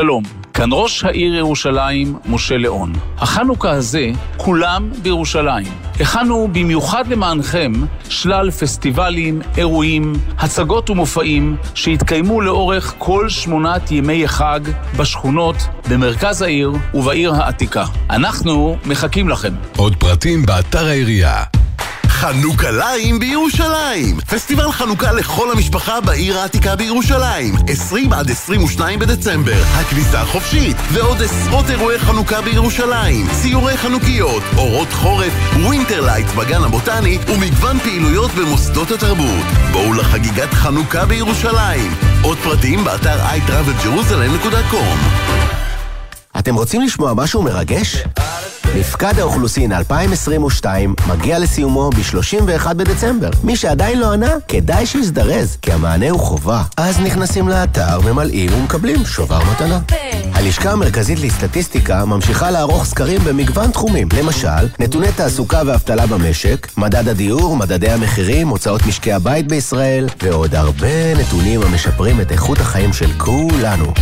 שלום, כאן ראש העיר ירושלים, משה ליאון. החנוכה הזה, כולם בירושלים. הכנו במיוחד למענכם שלל פסטיבלים, אירועים, הצגות ומופעים שיתקיימו לאורך כל שמונת ימי החג בשכונות, במרכז העיר ובעיר העתיקה. אנחנו מחכים לכם. עוד פרטים באתר העירייה. חנוכה ליים בירושלים. פסטיבל חנוכה לכל המשפחה בעיר העתיקה בירושלים. 20 עד 22 בדצמבר. הכניסה חופשית. ועוד עשרות אירועי חנוכה בירושלים. ציורי חנוכיות, אורות חורף, Winter Light בגן הבוטני ומגוון פעילויות במוסדות התרבות. בואו לחגיגת חנוכה בירושלים. עוד פרטים באתר iTravelJerusalem.com אתם רוצים לשמוע משהו מרגש? מפקד האוכלוסין 2022 מגיע לסיומו ב-31 בדצמבר. מי שעדיין לא ענה, כדאי שיזדרז, כי המענה הוא חובה. אז נכנסים לאתר, ממלאים ומקבלים שובר מתנה. הלשכה המרכזית לסטטיסטיקה ממשיכה לערוך סקרים במגוון תחומים. למשל, נתוני תעסוקה ואבטלה במשק, מדד הדיור, מדדי המחירים, הוצאות משקי הבית בישראל, ועוד הרבה נתונים המשפרים את איכות החיים של כולנו.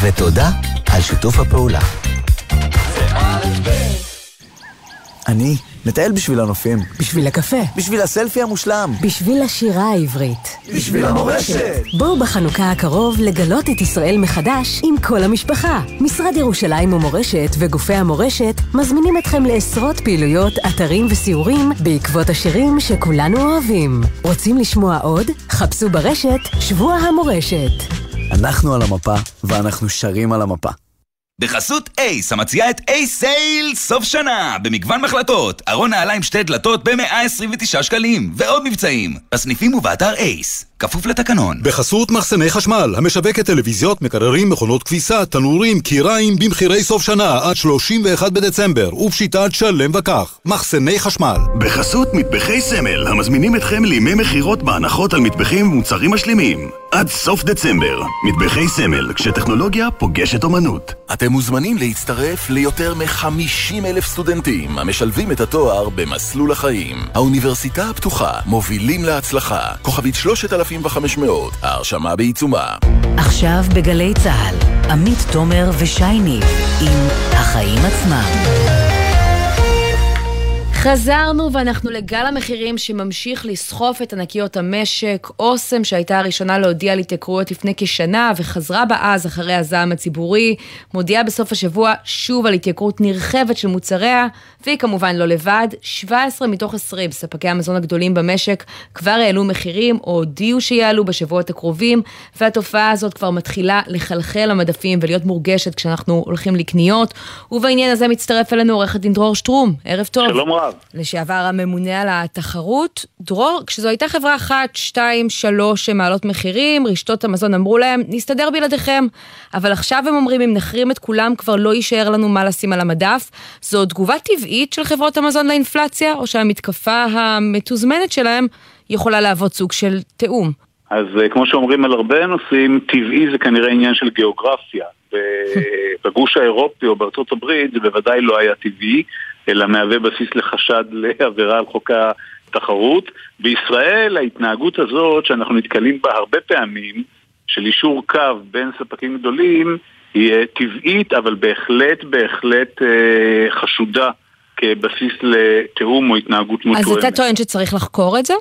ותודה על שיתוף הפעולה. אני מטייל בשביל הנופים. בשביל הקפה. בשביל הסלפי המושלם. בשביל השירה העברית. בשביל המורשת. בואו בחנוכה הקרוב לגלות את ישראל מחדש עם כל המשפחה. משרד ירושלים ומורשת וגופי המורשת מזמינים אתכם לעשרות פעילויות, אתרים וסיורים בעקבות השירים שכולנו אוהבים. רוצים לשמוע עוד? חפשו ברשת שבוע המורשת. אנחנו על המפה, ואנחנו שרים על המפה. בחסות אייס, המציעה את אייס סייל סוף שנה, במגוון מחלקות, ארון נעליים שתי דלתות ב-129 שקלים, ועוד מבצעים, בסניפים ובאתר אייס. כפוף לתקנון. בחסות מחסני חשמל, המשווקת טלוויזיות, מקררים, מכונות כביסה, תנורים, קיריים, במחירי סוף שנה עד 31 בדצמבר, ובשיטת שלם וכך. מחסני חשמל. בחסות מטבחי סמל, המזמינים אתכם לימי מכירות בהנחות על מטבחים ומוצרים משלימים. עד סוף דצמבר. מטבחי סמל, כשטכנולוגיה פוגשת אומנות. אתם מוזמנים להצטרף ליותר מ-50 אלף סטודנטים המשלבים את התואר במסלול החיים. האוניברסיטה הפתוחה, מובילים להצלחה. כוכבית 3500, ההרשמה בעיצומה. עכשיו בגלי צה"ל, עמית תומר ושייני עם החיים עצמם. חזרנו ואנחנו לגל המחירים שממשיך לסחוף את ענקיות המשק. אוסם שהייתה הראשונה להודיע על התייקרויות לפני כשנה וחזרה בה אז אחרי הזעם הציבורי, מודיעה בסוף השבוע שוב על התייקרות נרחבת של מוצריה, והיא כמובן לא לבד. 17 מתוך 20 ספקי המזון הגדולים במשק כבר העלו מחירים או הודיעו שיעלו בשבועות הקרובים, והתופעה הזאת כבר מתחילה לחלחל למדפים ולהיות מורגשת כשאנחנו הולכים לקניות. ובעניין הזה מצטרף אלינו עורך הדין דרור שטרום. ערב טוב. שלום רב. לשעבר הממונה על התחרות. דרור, כשזו הייתה חברה אחת, שתיים, שלוש שמעלות מחירים, רשתות המזון אמרו להם, נסתדר בלעדיכם. אבל עכשיו הם אומרים, אם נחרים את כולם, כבר לא יישאר לנו מה לשים על המדף. זו תגובה טבעית של חברות המזון לאינפלציה, או שהמתקפה המתוזמנת שלהם יכולה להוות סוג של תיאום? אז אה, כמו שאומרים על הרבה נושאים, טבעי זה כנראה עניין של גיאוגרפיה. [LAUGHS] בגוש האירופי או בארצות הברית זה בוודאי לא היה טבעי. אלא מהווה בסיס לחשד לעבירה על חוק התחרות. בישראל ההתנהגות הזאת, שאנחנו נתקלים בה הרבה פעמים, של אישור קו בין ספקים גדולים, היא טבעית, אבל בהחלט בהחלט אה, חשודה כבסיס לתיאום או התנהגות מותואמת. אז אתה טוען שצריך לחקור את זה?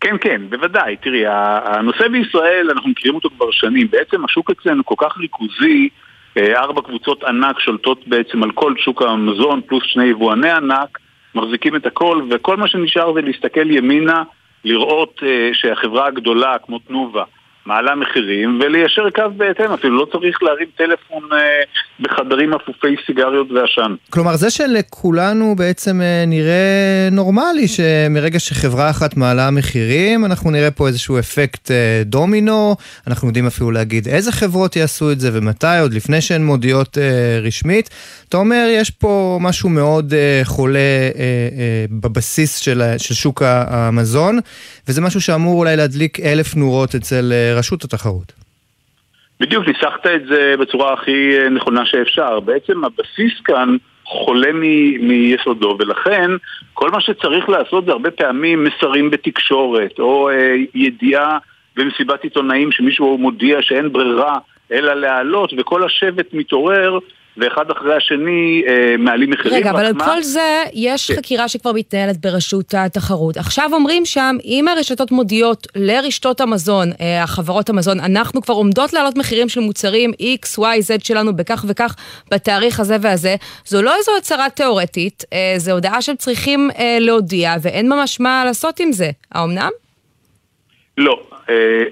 כן, כן, בוודאי. תראי, הנושא בישראל, אנחנו מכירים אותו כבר שנים. בעצם השוק אצלנו כל כך ריכוזי, אה, ארבע קבוצות ענק שולטות בעצם על כל שוק המזון, פלוס שני יבואני ענק, מחזיקים את הכל, וכל מה שנשאר זה להסתכל ימינה, לראות אה, שהחברה הגדולה, כמו תנובה, מעלה מחירים וליישר קו בהתאם, אפילו לא צריך להרים טלפון אה, בחדרים אפופי סיגריות ועשן. כלומר, זה שלכולנו בעצם אה, נראה נורמלי שמרגע שחברה אחת מעלה מחירים, אנחנו נראה פה איזשהו אפקט אה, דומינו, אנחנו יודעים אפילו להגיד איזה חברות יעשו את זה ומתי, עוד לפני שהן מודיעות רשמית. אתה אומר, יש פה משהו מאוד אה, חולה אה, אה, בבסיס של, של שוק המזון, וזה משהו שאמור אולי להדליק אלף נורות אצל אה, רשות התחרות. בדיוק, ניסחת את זה בצורה הכי אה, נכונה שאפשר. בעצם הבסיס כאן חולה מ- מיסודו, ולכן כל מה שצריך לעשות זה הרבה פעמים מסרים בתקשורת, או אה, ידיעה במסיבת עיתונאים שמישהו מודיע שאין ברירה אלא להעלות, וכל השבט מתעורר ואחד אחרי השני אה, מעלים מחירים. רגע, אבל על. כל זה יש כן. חקירה שכבר מתנהלת ברשות התחרות. עכשיו אומרים שם, אם הרשתות מודיעות לרשתות המזון, אה, החברות המזון, אנחנו כבר עומדות להעלות מחירים של מוצרים X, Y, Z שלנו בכך וכך בתאריך הזה והזה, זו לא איזו הצהרה תיאורטית, אה, זו הודעה שהם צריכים אה, להודיע, ואין ממש מה לעשות עם זה. האמנם? לא,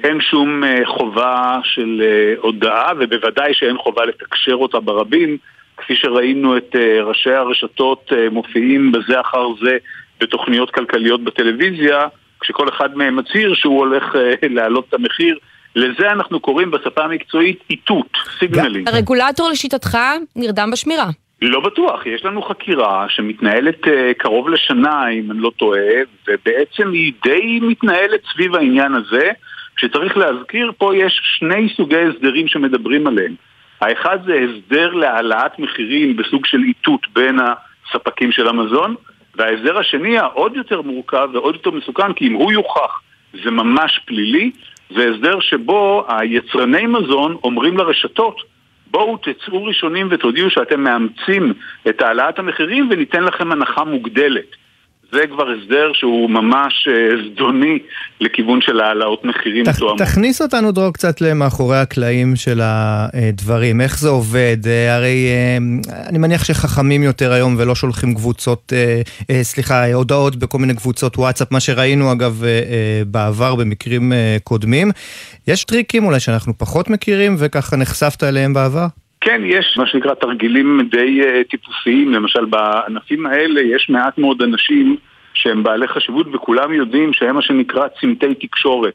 אין שום אה, חובה של אה, הודעה, ובוודאי שאין חובה לתקשר אותה ברבים, כפי שראינו את ראשי הרשתות מופיעים בזה אחר זה בתוכניות כלכליות בטלוויזיה, כשכל אחד מהם מצהיר שהוא הולך [LAUGHS] להעלות את המחיר. לזה אנחנו קוראים בשפה המקצועית איתות, סיגנלים. הרגולטור לשיטתך נרדם בשמירה. לא בטוח, יש לנו חקירה שמתנהלת uh, קרוב לשנה, אם אני לא טועה, ובעצם היא די מתנהלת סביב העניין הזה, שצריך להזכיר, פה יש שני סוגי הסדרים שמדברים עליהם. האחד זה הסדר להעלאת מחירים בסוג של איתות בין הספקים של המזון, וההסדר השני העוד יותר מורכב ועוד יותר מסוכן, כי אם הוא יוכח זה ממש פלילי, זה הסדר שבו היצרני מזון אומרים לרשתות בואו תצאו ראשונים ותודיעו שאתם מאמצים את העלאת המחירים וניתן לכם הנחה מוגדלת. זה כבר הסדר שהוא ממש אה, זדוני לכיוון של העלאות מחירים ת, תואמות. תכניס אותנו דרור קצת למאחורי הקלעים של הדברים, איך זה עובד? אה, הרי אה, אני מניח שחכמים יותר היום ולא שולחים קבוצות, סליחה, הודעות בכל מיני קבוצות וואטסאפ, מה שראינו אגב בעבר במקרים קודמים. יש טריקים אולי שאנחנו פחות מכירים וככה נחשפת אליהם בעבר? כן, יש מה שנקרא תרגילים די uh, טיפוסיים, למשל בענפים האלה יש מעט מאוד אנשים שהם בעלי חשיבות וכולם יודעים שהם מה שנקרא צמתי תקשורת.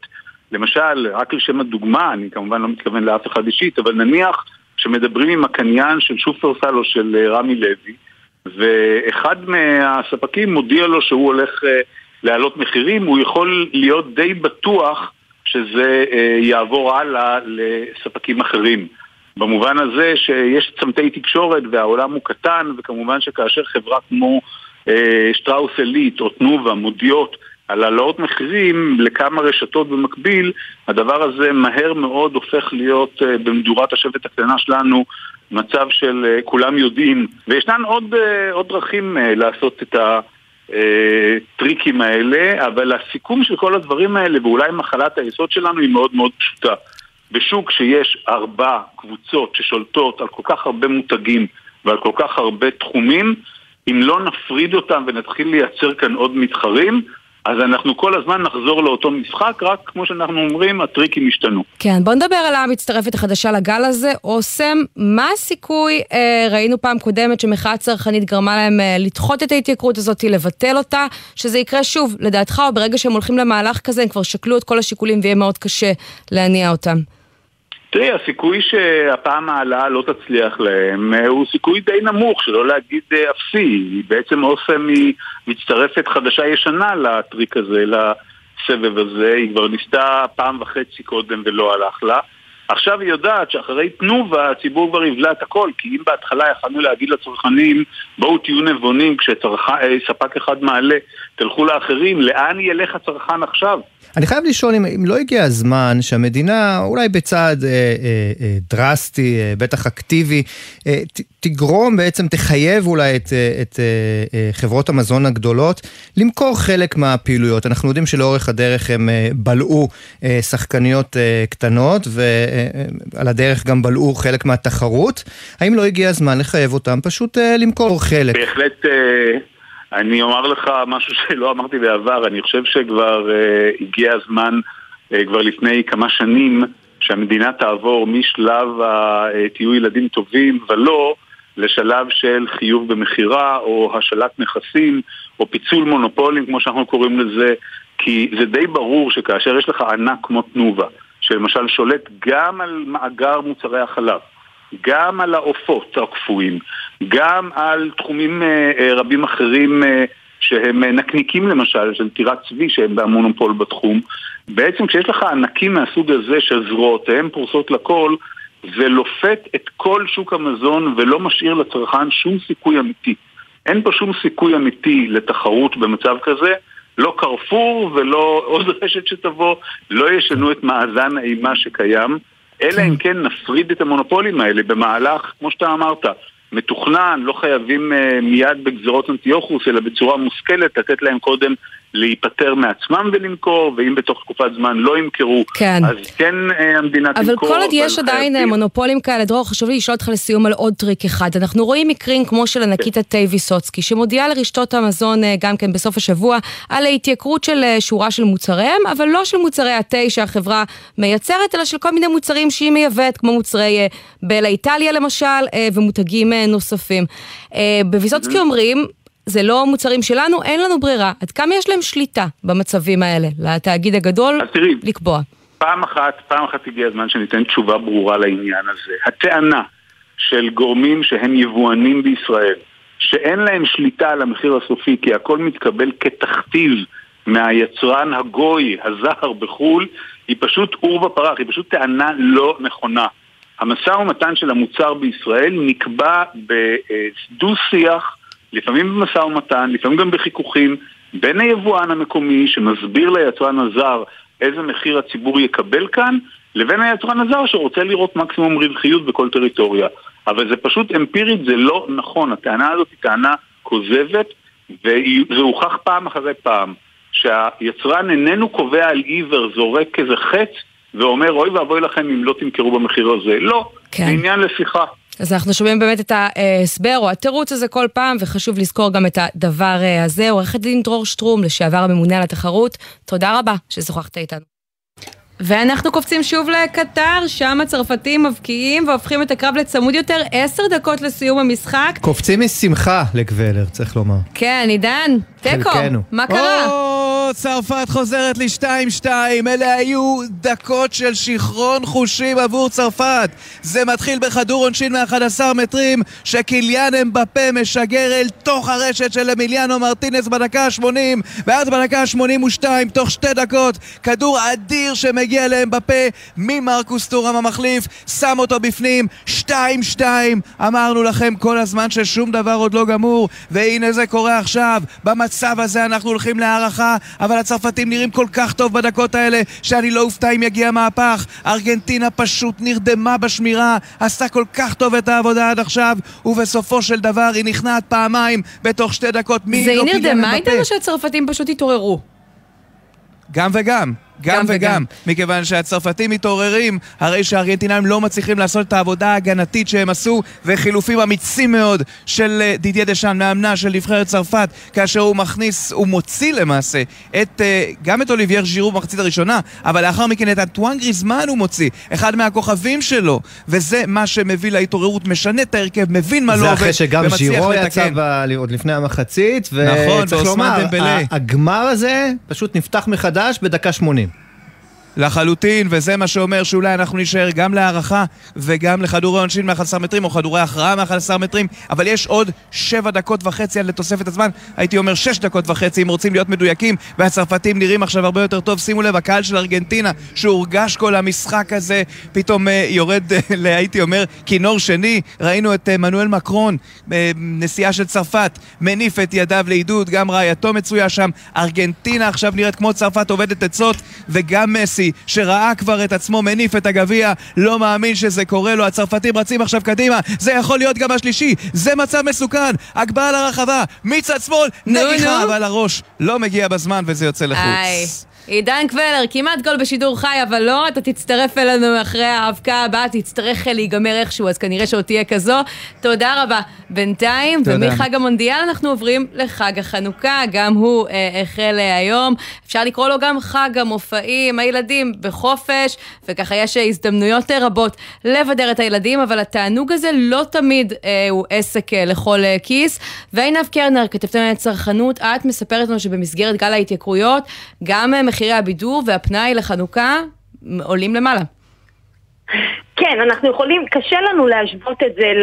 למשל, רק לשם הדוגמה, אני כמובן לא מתכוון לאף אחד אישית, אבל נניח שמדברים עם הקניין של שופרסל או של uh, רמי לוי, ואחד מהספקים מודיע לו שהוא הולך uh, להעלות מחירים, הוא יכול להיות די בטוח שזה יעבור הלאה לספקים אחרים. במובן הזה שיש צמתי תקשורת והעולם הוא קטן, וכמובן שכאשר חברה כמו אה, שטראוס אליט או תנובה מודיעות על העלאות מחירים לכמה רשתות במקביל, הדבר הזה מהר מאוד הופך להיות אה, במדורת השבט הקטנה שלנו מצב של אה, כולם יודעים. וישנן עוד, אה, עוד דרכים אה, לעשות את הטריקים אה, האלה, אבל הסיכום של כל הדברים האלה, ואולי מחלת היסוד שלנו, היא מאוד מאוד פשוטה. בשוק שיש ארבע קבוצות ששולטות על כל כך הרבה מותגים ועל כל כך הרבה תחומים, אם לא נפריד אותם ונתחיל לייצר כאן עוד מתחרים, אז אנחנו כל הזמן נחזור לאותו משחק, רק כמו שאנחנו אומרים, הטריקים השתנו. כן, בוא נדבר על המצטרפת החדשה לגל הזה, אוסם. מה הסיכוי, אה, ראינו פעם קודמת שמחאה צרכנית גרמה להם אה, לדחות את ההתייקרות הזאת, לבטל אותה, שזה יקרה שוב, לדעתך, או ברגע שהם הולכים למהלך כזה, הם כבר שקלו את כל השיקולים ויהיה מאוד קשה להניע אותם. תראי, הסיכוי שהפעם העלאה לא תצליח להם אה, הוא סיכוי די נמוך, שלא להגיד אה, אפסי. בעצם אוסם היא מצטרפת חדשה ישנה לטריק הזה, לסבב הזה. היא כבר ניסתה פעם וחצי קודם ולא הלך לה. עכשיו היא יודעת שאחרי תנובה הציבור כבר יבלע את הכל, כי אם בהתחלה יכלנו להגיד לצרכנים בואו תהיו נבונים כשספק אחד מעלה, תלכו לאחרים, לאן ילך הצרכן עכשיו? אני חייב לשאול אם, אם לא הגיע הזמן שהמדינה, אולי בצעד אה, אה, אה, דרסטי, אה, בטח אקטיבי, אה, ת, תגרום בעצם, תחייב אולי את, אה, את אה, אה, חברות המזון הגדולות למכור חלק מהפעילויות. אנחנו יודעים שלאורך הדרך הם אה, בלעו אה, שחקניות אה, קטנות ועל אה, הדרך גם בלעו חלק מהתחרות. האם לא הגיע הזמן לחייב אותם פשוט אה, למכור חלק? בהחלט... אה... אני אומר לך משהו שלא אמרתי בעבר, אני חושב שכבר uh, הגיע הזמן, uh, כבר לפני כמה שנים, שהמדינה תעבור משלב תהיו ילדים טובים ולא לשלב של חיוב במכירה או השלת נכסים או פיצול מונופולים כמו שאנחנו קוראים לזה כי זה די ברור שכאשר יש לך ענק כמו תנובה שלמשל שולט גם על מאגר מוצרי החלב גם על העופות הקפואים, גם על תחומים אה, אה, רבים אחרים אה, שהם נקניקים למשל, של טירת צבי שהם במונופול בתחום. בעצם כשיש לך ענקים מהסוג הזה שזרועותיהם פרוסות לכל, זה לופת את כל שוק המזון ולא משאיר לצרכן שום סיכוי אמיתי. אין פה שום סיכוי אמיתי לתחרות במצב כזה. לא קרפור ולא עוד רשת שתבוא, לא ישנו את מאזן האימה שקיים. אלא אם כן נפריד את המונופולים האלה במהלך, כמו שאתה אמרת, מתוכנן, לא חייבים uh, מיד בגזרות אנטיוכוס, אלא בצורה מושכלת, לתת להם קודם להיפטר מעצמם ולמכור, ואם בתוך תקופת זמן לא ימכרו, כן. אז כן uh, המדינה אבל תמכור. אבל כל עוד יש עדיין חייבים... אה, מונופולים כאלה, דרור, חשוב לי לשאול אותך לסיום על עוד טריק אחד. אנחנו רואים מקרים כמו של ענקית התה כן. ויסוצקי, שמודיעה לרשתות המזון uh, גם כן בסוף השבוע על ההתייקרות של שורה של מוצריהם, אבל לא של מוצרי התה שהחברה מייצרת, אלא של כל מיני מוצרים שהיא מייבאת, כמו מוצרי בלה איטליה למשל, ומותגים נוספים. בוויסוצקי אומרים, זה לא מוצרים שלנו, אין לנו ברירה. עד כמה יש להם שליטה במצבים האלה, לתאגיד הגדול, תראי, לקבוע? פעם אחת, פעם אחת הגיע הזמן שניתן תשובה ברורה לעניין הזה. הטענה של גורמים שהם יבואנים בישראל, שאין להם שליטה על המחיר הסופי כי הכל מתקבל כתכתיב מהיצרן הגוי, הזר בחו"ל, היא פשוט עורבא פרח, היא פשוט טענה לא נכונה. המשא ומתן של המוצר בישראל נקבע בדו-שיח לפעמים במשא ומתן, לפעמים גם בחיכוכים, בין היבואן המקומי שמסביר ליצרן הזר איזה מחיר הציבור יקבל כאן, לבין היצרן הזר שרוצה לראות מקסימום רווחיות בכל טריטוריה. אבל זה פשוט אמפירית, זה לא נכון. הטענה הזאת היא טענה כוזבת, וזה הוכח פעם אחרי פעם, שהיצרן איננו קובע על עיוור, זורק איזה חץ ואומר אוי ואבוי לכם אם לא תמכרו במחיר הזה. לא, כן. זה עניין לשיחה. אז אנחנו שומעים באמת את ההסבר או התירוץ הזה כל פעם, וחשוב לזכור גם את הדבר הזה. עורכת דין דרור שטרום, לשעבר הממונה על התחרות, תודה רבה ששוחחת איתנו. ואנחנו קופצים שוב לקטר, שם הצרפתים מבקיעים והופכים את הקרב לצמוד יותר עשר דקות לסיום המשחק. קופצים משמחה לגוולר, צריך לומר. כן, עידן, תיקו, מה קרה? או, צרפת חוזרת ל-2-2, אלה היו דקות של שיכרון חושים עבור צרפת. זה מתחיל בכדור עונשין מ-11 מטרים, שקיליאן אמבפה משגר אל תוך הרשת של אמיליאנו מרטינס בדקה ה-80, ואז בדקה ה-82, תוך שתי דקות, כדור אדיר שמגיע לאמבפה ממרקוס טורם המחליף, שם אותו בפנים, 2-2. אמרנו לכם כל הזמן ששום דבר עוד לא גמור, והנה זה קורה עכשיו, במצב... במצב הזה אנחנו הולכים להערכה, אבל הצרפתים נראים כל כך טוב בדקות האלה, שאני לא אופתע אם יגיע מהפך. ארגנטינה פשוט נרדמה בשמירה, עשתה כל כך טוב את העבודה עד עכשיו, ובסופו של דבר היא נכנעת פעמיים בתוך שתי דקות. מי לא זה היא נרדמה איתנו שהצרפתים פשוט התעוררו? גם וגם. גם, גם וגם, וגם, מכיוון שהצרפתים מתעוררים, הרי שהארגנטינאים לא מצליחים לעשות את העבודה ההגנתית שהם עשו, וחילופים אמיצים מאוד של אה, דידיה דשאן, מאמנה של נבחרת צרפת, כאשר הוא מכניס, הוא מוציא למעשה את, אה, גם את אוליבייר ז'ירו במחצית הראשונה, אבל לאחר מכן את אנטואן גריזמן הוא מוציא, אחד מהכוכבים שלו, וזה מה שמביא להתעוררות, משנה את ההרכב, מבין מה לא עובד, זה אחרי שגם ז'ירו יצא ב... עוד לפני המחצית, וצריך נכון, לומר, הגמר הזה פשוט נפתח מחדש בדקה 80. לחלוטין, וזה מה שאומר שאולי אנחנו נישאר גם להערכה וגם לכדורי עונשין מ-11 מטרים, או כדורי הכרעה מ-11 מטרים, אבל יש עוד 7 דקות וחצי עד לתוספת הזמן, הייתי אומר 6 דקות וחצי אם רוצים להיות מדויקים, והצרפתים נראים עכשיו הרבה יותר טוב. שימו לב, הקהל של ארגנטינה, שהורגש כל המשחק הזה, פתאום uh, יורד, uh, הייתי אומר, כינור שני. ראינו את uh, מנואל מקרון, נשיאה של צרפת, מניף את ידיו לעידוד, גם רעייתו מצויה שם. ארגנטינה עכשיו נראית כמו צרפת עובדת עצות, וגם מסי מסי, שראה כבר את עצמו מניף את הגביע, לא מאמין שזה קורה לו, הצרפתים רצים עכשיו קדימה, זה יכול להיות גם השלישי, זה מצב מסוכן, הגבהה לרחבה, מצד שמאל, נגיחה, אבל הראש לא מגיע בזמן וזה יוצא לחוץ. עידן קבלר, כמעט גול בשידור חי, אבל לא, אתה תצטרף אלינו אחרי האבקה הבאה, תצטרך להיגמר איכשהו, אז כנראה שעוד תהיה כזו. תודה רבה. בינתיים, ומחג המונדיאל אנחנו עוברים לחג החנוכה, גם הוא אה, החל אה, היום. אפשר לקרוא לו גם חג המופעים, הילדים בחופש, וככה יש הזדמנויות רבות לבדר את הילדים, אבל התענוג הזה לא תמיד אה, הוא עסק אה, לכל אה, כיס. ועינב קרנר, כתבתנו לצרכנות, את מספרת לנו שבמסגרת גל ההתייקרויות, גם אה, מחירי הבידור והפנאי לחנוכה עולים למעלה. כן, אנחנו יכולים, קשה לנו להשוות את זה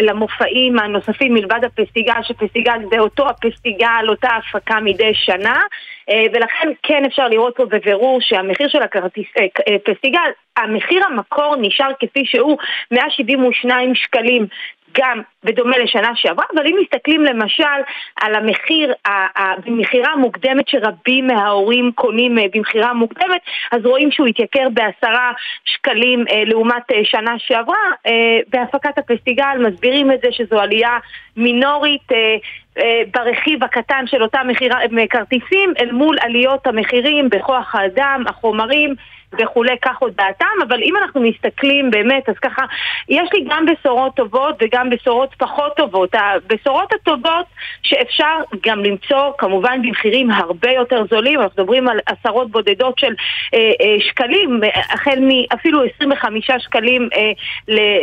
למופעים הנוספים מלבד הפסטיגל, שפסטיגל זה אותו הפסטיגל, אותה הפקה מדי שנה, אה, ולכן כן אפשר לראות פה בבירור שהמחיר של הפסטיגל, אה, המחיר המקור נשאר כפי שהוא 172 שקלים גם בדומה לשנה שעברה, אבל אם מסתכלים למשל על המחיר, במכירה מוקדמת שרבים מההורים קונים אה, במכירה מוקדמת, אז רואים שהוא התייקר בעשרה שקלים אה, לעומת אה, שנה שעברה. בהפקת הפסטיגל מסבירים את זה שזו עלייה מינורית ברכיב הקטן של אותם כרטיסים אל מול עליות המחירים בכוח האדם, החומרים וכולי, כך הודעתם, אבל אם אנחנו מסתכלים באמת, אז ככה, יש לי גם בשורות טובות וגם בשורות פחות טובות. הבשורות הטובות שאפשר גם למצוא כמובן במחירים הרבה יותר זולים, אנחנו מדברים על עשרות בודדות של אה, אה, שקלים, החל מאפילו 25 שקלים אה,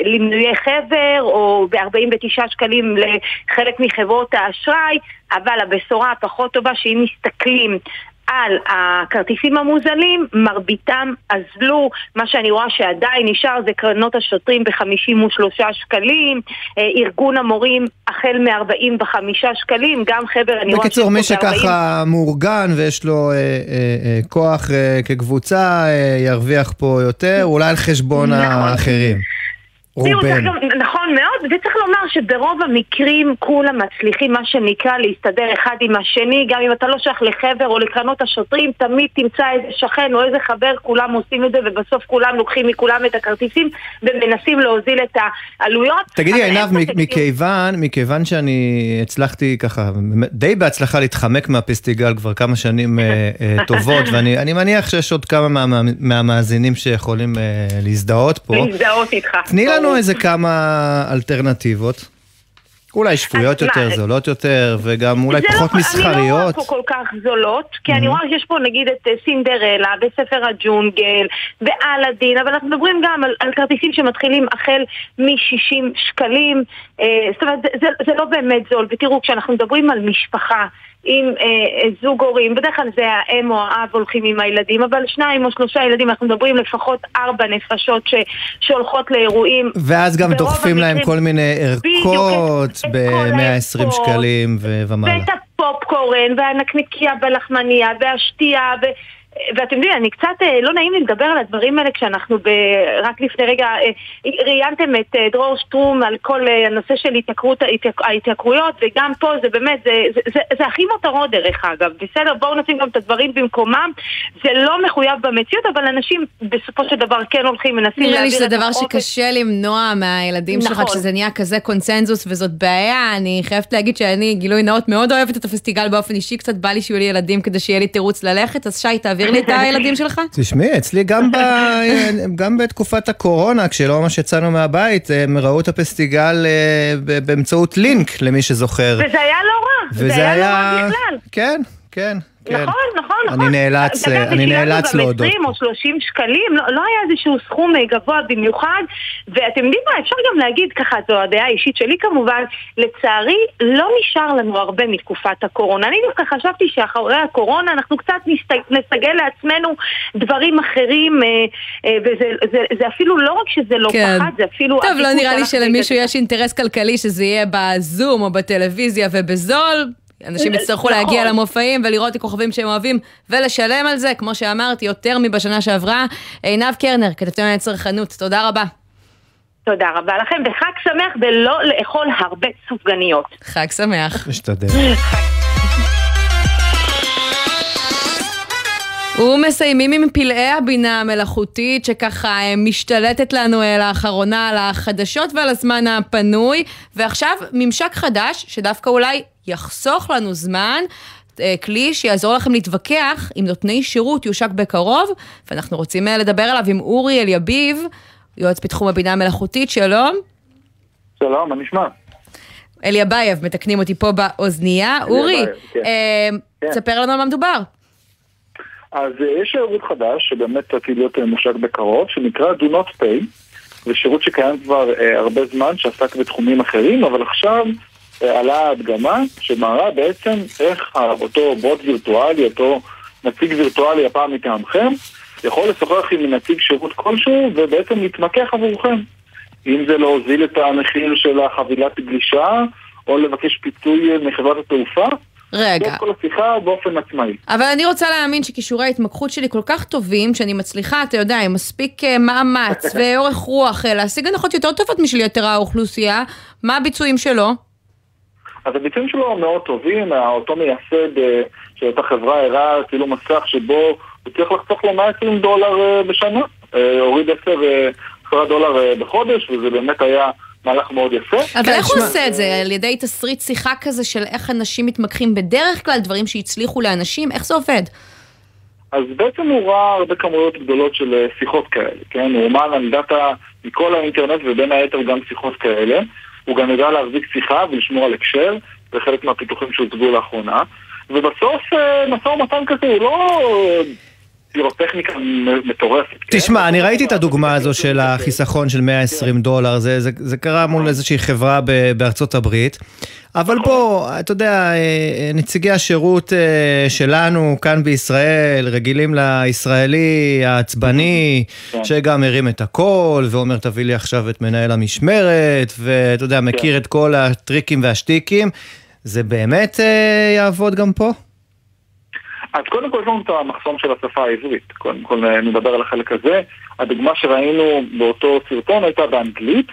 למנויי חבר, או ב-49 שקלים לחלק מחברות האשראי, אבל הבשורה הפחות טובה שאם מסתכלים על הכרטיסים המוזלים, מרביתם אזלו, מה שאני רואה שעדיין נשאר זה קרנות השוטרים ב-53 שקלים, אה, ארגון המורים החל מ-45 שקלים, גם חבר אני רואה... בקיצור, מי שככה מאורגן ויש לו אה, אה, אה, כוח אה, כקבוצה, אה, ירוויח פה יותר, אולי על חשבון נכון. האחרים. רובן. נכון מאוד, וצריך לומר שברוב המקרים כולם מצליחים מה שנקרא להסתדר אחד עם השני, גם אם אתה לא שייך לחבר או לקרנות השוטרים, תמיד תמצא איזה שכן או איזה חבר, כולם עושים את זה ובסוף כולם לוקחים מכולם את הכרטיסים ומנסים להוזיל את העלויות. תגידי עינב, מכיוון, מכיוון שאני הצלחתי ככה די בהצלחה להתחמק מהפסטיגל כבר כמה שנים אה, אה, טובות, [LAUGHS] ואני מניח שיש עוד כמה מה, מהמאזינים שיכולים אה, להזדהות פה. להזדהות איתך. תני לנו איזה כמה אלטרנטיבות. אולי שפויות יותר, זולות יותר, וגם אולי פחות לא, מסחריות. אני לא רואה פה כל כך זולות, כי אני רואה שיש פה נגיד את סינדרלה, בספר הג'ונגל, באלאדין, אבל אנחנו מדברים גם על, על כרטיסים שמתחילים החל מ-60 שקלים, זאת אומרת, זה, זה לא באמת זול, ותראו, כשאנחנו מדברים על משפחה, עם אה, זוג הורים, בדרך כלל זה האם או האב הולכים עם הילדים, אבל שניים או שלושה ילדים, אנחנו מדברים לפחות ארבע נפשות ש, שהולכות לאירועים. ואז גם דוחפים המקרים, להם כל מיני ערכות ב-120 שקלים ומעלה. ואת הפופקורן, והנקניקיה והלחמניה, והשתייה, ו... ואתם יודעים, אני קצת, אה, לא נעים לי לדבר על הדברים האלה כשאנחנו ב... רק לפני רגע אה, ראיינתם את אה, דרור שטרום על כל הנושא של התייקרות, ההתייקרויות, וגם פה זה באמת, זה, זה, זה, זה הכי מותרות דרך אגב, בסדר? בואו נשים גם את הדברים במקומם. זה לא מחויב במציאות, אבל אנשים בסופו של דבר כן הולכים, מנסים להעביר את נראה לי שזה דבר שקשה למנוע מהילדים נכון. שלך, כשזה נהיה כזה קונצנזוס, וזאת בעיה. אני חייבת להגיד שאני, גילוי נאות, מאוד אוהבת את הפסטיגל באופן אישי, קצת בא לי שיהיו לי ילדים כדי שיהיה לי תירוץ ללכת, אז שי, תעביר לי את הילדים שלך? תשמעי, אצלי גם, ב... [LAUGHS] גם בתקופת הקורונה, כשלא ממש יצאנו מהבית, הם ראו את הפסטיגל אה, באמצעות לינק, למי שזוכר. וזה היה לא רע, וזה היה לא רע בכלל. כן, כן. כן. נכון, נכון, נכון. אני נאלץ, אני נאלץ להודות. גם 20 או 30 שקלים, לא, לא היה איזשהו סכום אה, גבוה במיוחד, ואתם יודעים מה, אפשר גם להגיד ככה, זו הדעה האישית שלי כמובן, לצערי לא נשאר לנו הרבה מתקופת הקורונה. אני דווקא חשבתי שאחרי הקורונה אנחנו קצת נסגל לעצמנו דברים אחרים, אה, אה, וזה זה, זה אפילו לא רק שזה לא כן. פחד, זה אפילו... טוב, לא נראה לי שלמישהו יש אינטרס כלכלי שזה יהיה בזום או בטלוויזיה ובזול. אנשים יצטרכו נכון. להגיע למופעים ולראות את הכוכבים שהם אוהבים ולשלם על זה, כמו שאמרתי, יותר מבשנה שעברה. עינב קרנר, כתבתנו צרכנות, תודה רבה. תודה רבה לכם, וחג שמח ולא לאכול הרבה סופגניות. חג שמח. משתדל. ומסיימים עם פלאי הבינה המלאכותית שככה משתלטת לנו לאחרונה על החדשות ועל הזמן הפנוי ועכשיו ממשק חדש שדווקא אולי יחסוך לנו זמן. אה, כלי שיעזור לכם להתווכח עם נותני שירות יושק בקרוב, ואנחנו רוצים אה, לדבר עליו עם אורי אליביב, יועץ בתחום הבינה המלאכותית, שלום. שלום, מה נשמע? אליאבייב, מתקנים אותי פה באוזנייה. אורי, כן. אה, כן. ספר לנו על מה מדובר. אז יש שירות חדש, שבאמת עתיד להיות מושק בקרוב, שנקרא Do Not Pay. זה שירות שקיים כבר הרבה זמן, שעסק בתחומים אחרים, אבל עכשיו עלה הדגמה שמראה בעצם איך אותו בוט וירטואלי, אותו נציג וירטואלי הפעם מטעמכם, יכול לשוחח עם נציג שירות כלשהו ובעצם להתמקח עבורכם. אם זה להוזיל את המחיר של החבילת גלישה, או לבקש פיצוי מחברת התעופה. רגע. כל השיחה באופן עצמאי. אבל אני רוצה להאמין שכישורי ההתמקחות שלי כל כך טובים, שאני מצליחה, אתה יודע, עם מספיק אה, מאמץ [LAUGHS] ואורך רוח אה, להשיג הנחות יותר טובות משל יתר האוכלוסייה. מה הביצועים שלו? אז הביצועים שלו מאוד טובים, אותו מייסד אה, של אותה חברה הראה צילום מסך שבו הוא צריך לחסוך לו 120 דולר בשנה, הוריד 10 דולר בחודש, וזה באמת היה מהלך מאוד יפה. אבל כן, איך הוא עושה את זה? על ידי תסריט שיחה כזה של איך אנשים מתמקחים בדרך כלל, דברים שהצליחו לאנשים, איך זה עובד? אז בעצם הוא ראה הרבה כמויות גדולות של שיחות כאלה, כן? הוא אומן על דאטה מכל האינטרנט ובין היתר גם שיחות כאלה. הוא גם יודע להחזיק שיחה ולשמור על הקשר, זה חלק מהפיתוחים שהוצגו לאחרונה. ובסוף אה, משא ומתן כזה הוא לא פירוטכניקה מטורפת. כן? תשמע, אני ראיתי את הדוגמה הזו של החיסכון של 120 דולר, זה, זה, זה קרה מול איזושהי חברה בארצות הברית. אבל בוא, אתה יודע, נציגי השירות אה, שלנו כאן בישראל רגילים לישראלי העצבני, כן. שגם הרים את הכל ואומר תביא לי עכשיו את מנהל המשמרת, ואתה יודע, מכיר כן. את כל הטריקים והשטיקים. זה באמת אה, יעבוד גם פה? אז קודם כל יש לנו את המחסום של השפה העברית, קודם כל נדבר על החלק הזה. הדוגמה שראינו באותו סרטון הייתה באנגלית,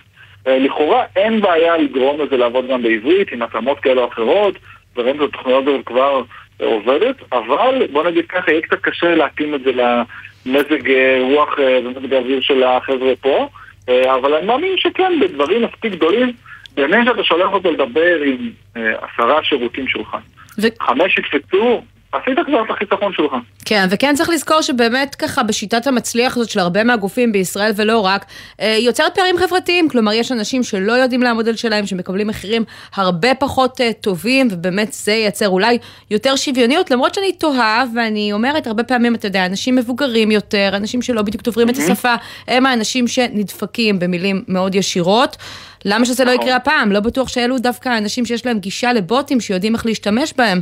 לכאורה אין בעיה לגרום לזה לעבוד גם בעברית, עם התאמות כאלה או אחרות, וראינו את הטכנולוגיה הזאת כבר עובדת, אבל בוא נגיד ככה, יהיה קצת קשה להתאים את זה למזג רוח ומזג האוויר של החבר'ה פה, אבל אני מאמין שכן, בדברים מספיק גדולים, באמת שאתה שולח אותו לדבר עם עשרה שירותים שלך. ו... חמש יקפצו, עשית כבר את החיסכון שלך. כן, וכן צריך לזכור שבאמת ככה בשיטת המצליח הזאת של הרבה מהגופים בישראל ולא רק, אה, יוצרת פערים חברתיים, כלומר יש אנשים שלא יודעים לעמוד על שלהם, שמקבלים מחירים הרבה פחות אה, טובים, ובאמת זה ייצר אולי יותר שוויוניות, למרות שאני תוהה, ואני אומרת הרבה פעמים, אתה יודע, אנשים מבוגרים יותר, אנשים שלא בדיוק דוברים את השפה, הם האנשים שנדפקים במילים מאוד ישירות. למה שזה לא יקרה הפעם? לא בטוח שאלו דווקא האנשים שיש להם גישה לבוטים שיודעים איך להשתמש בהם.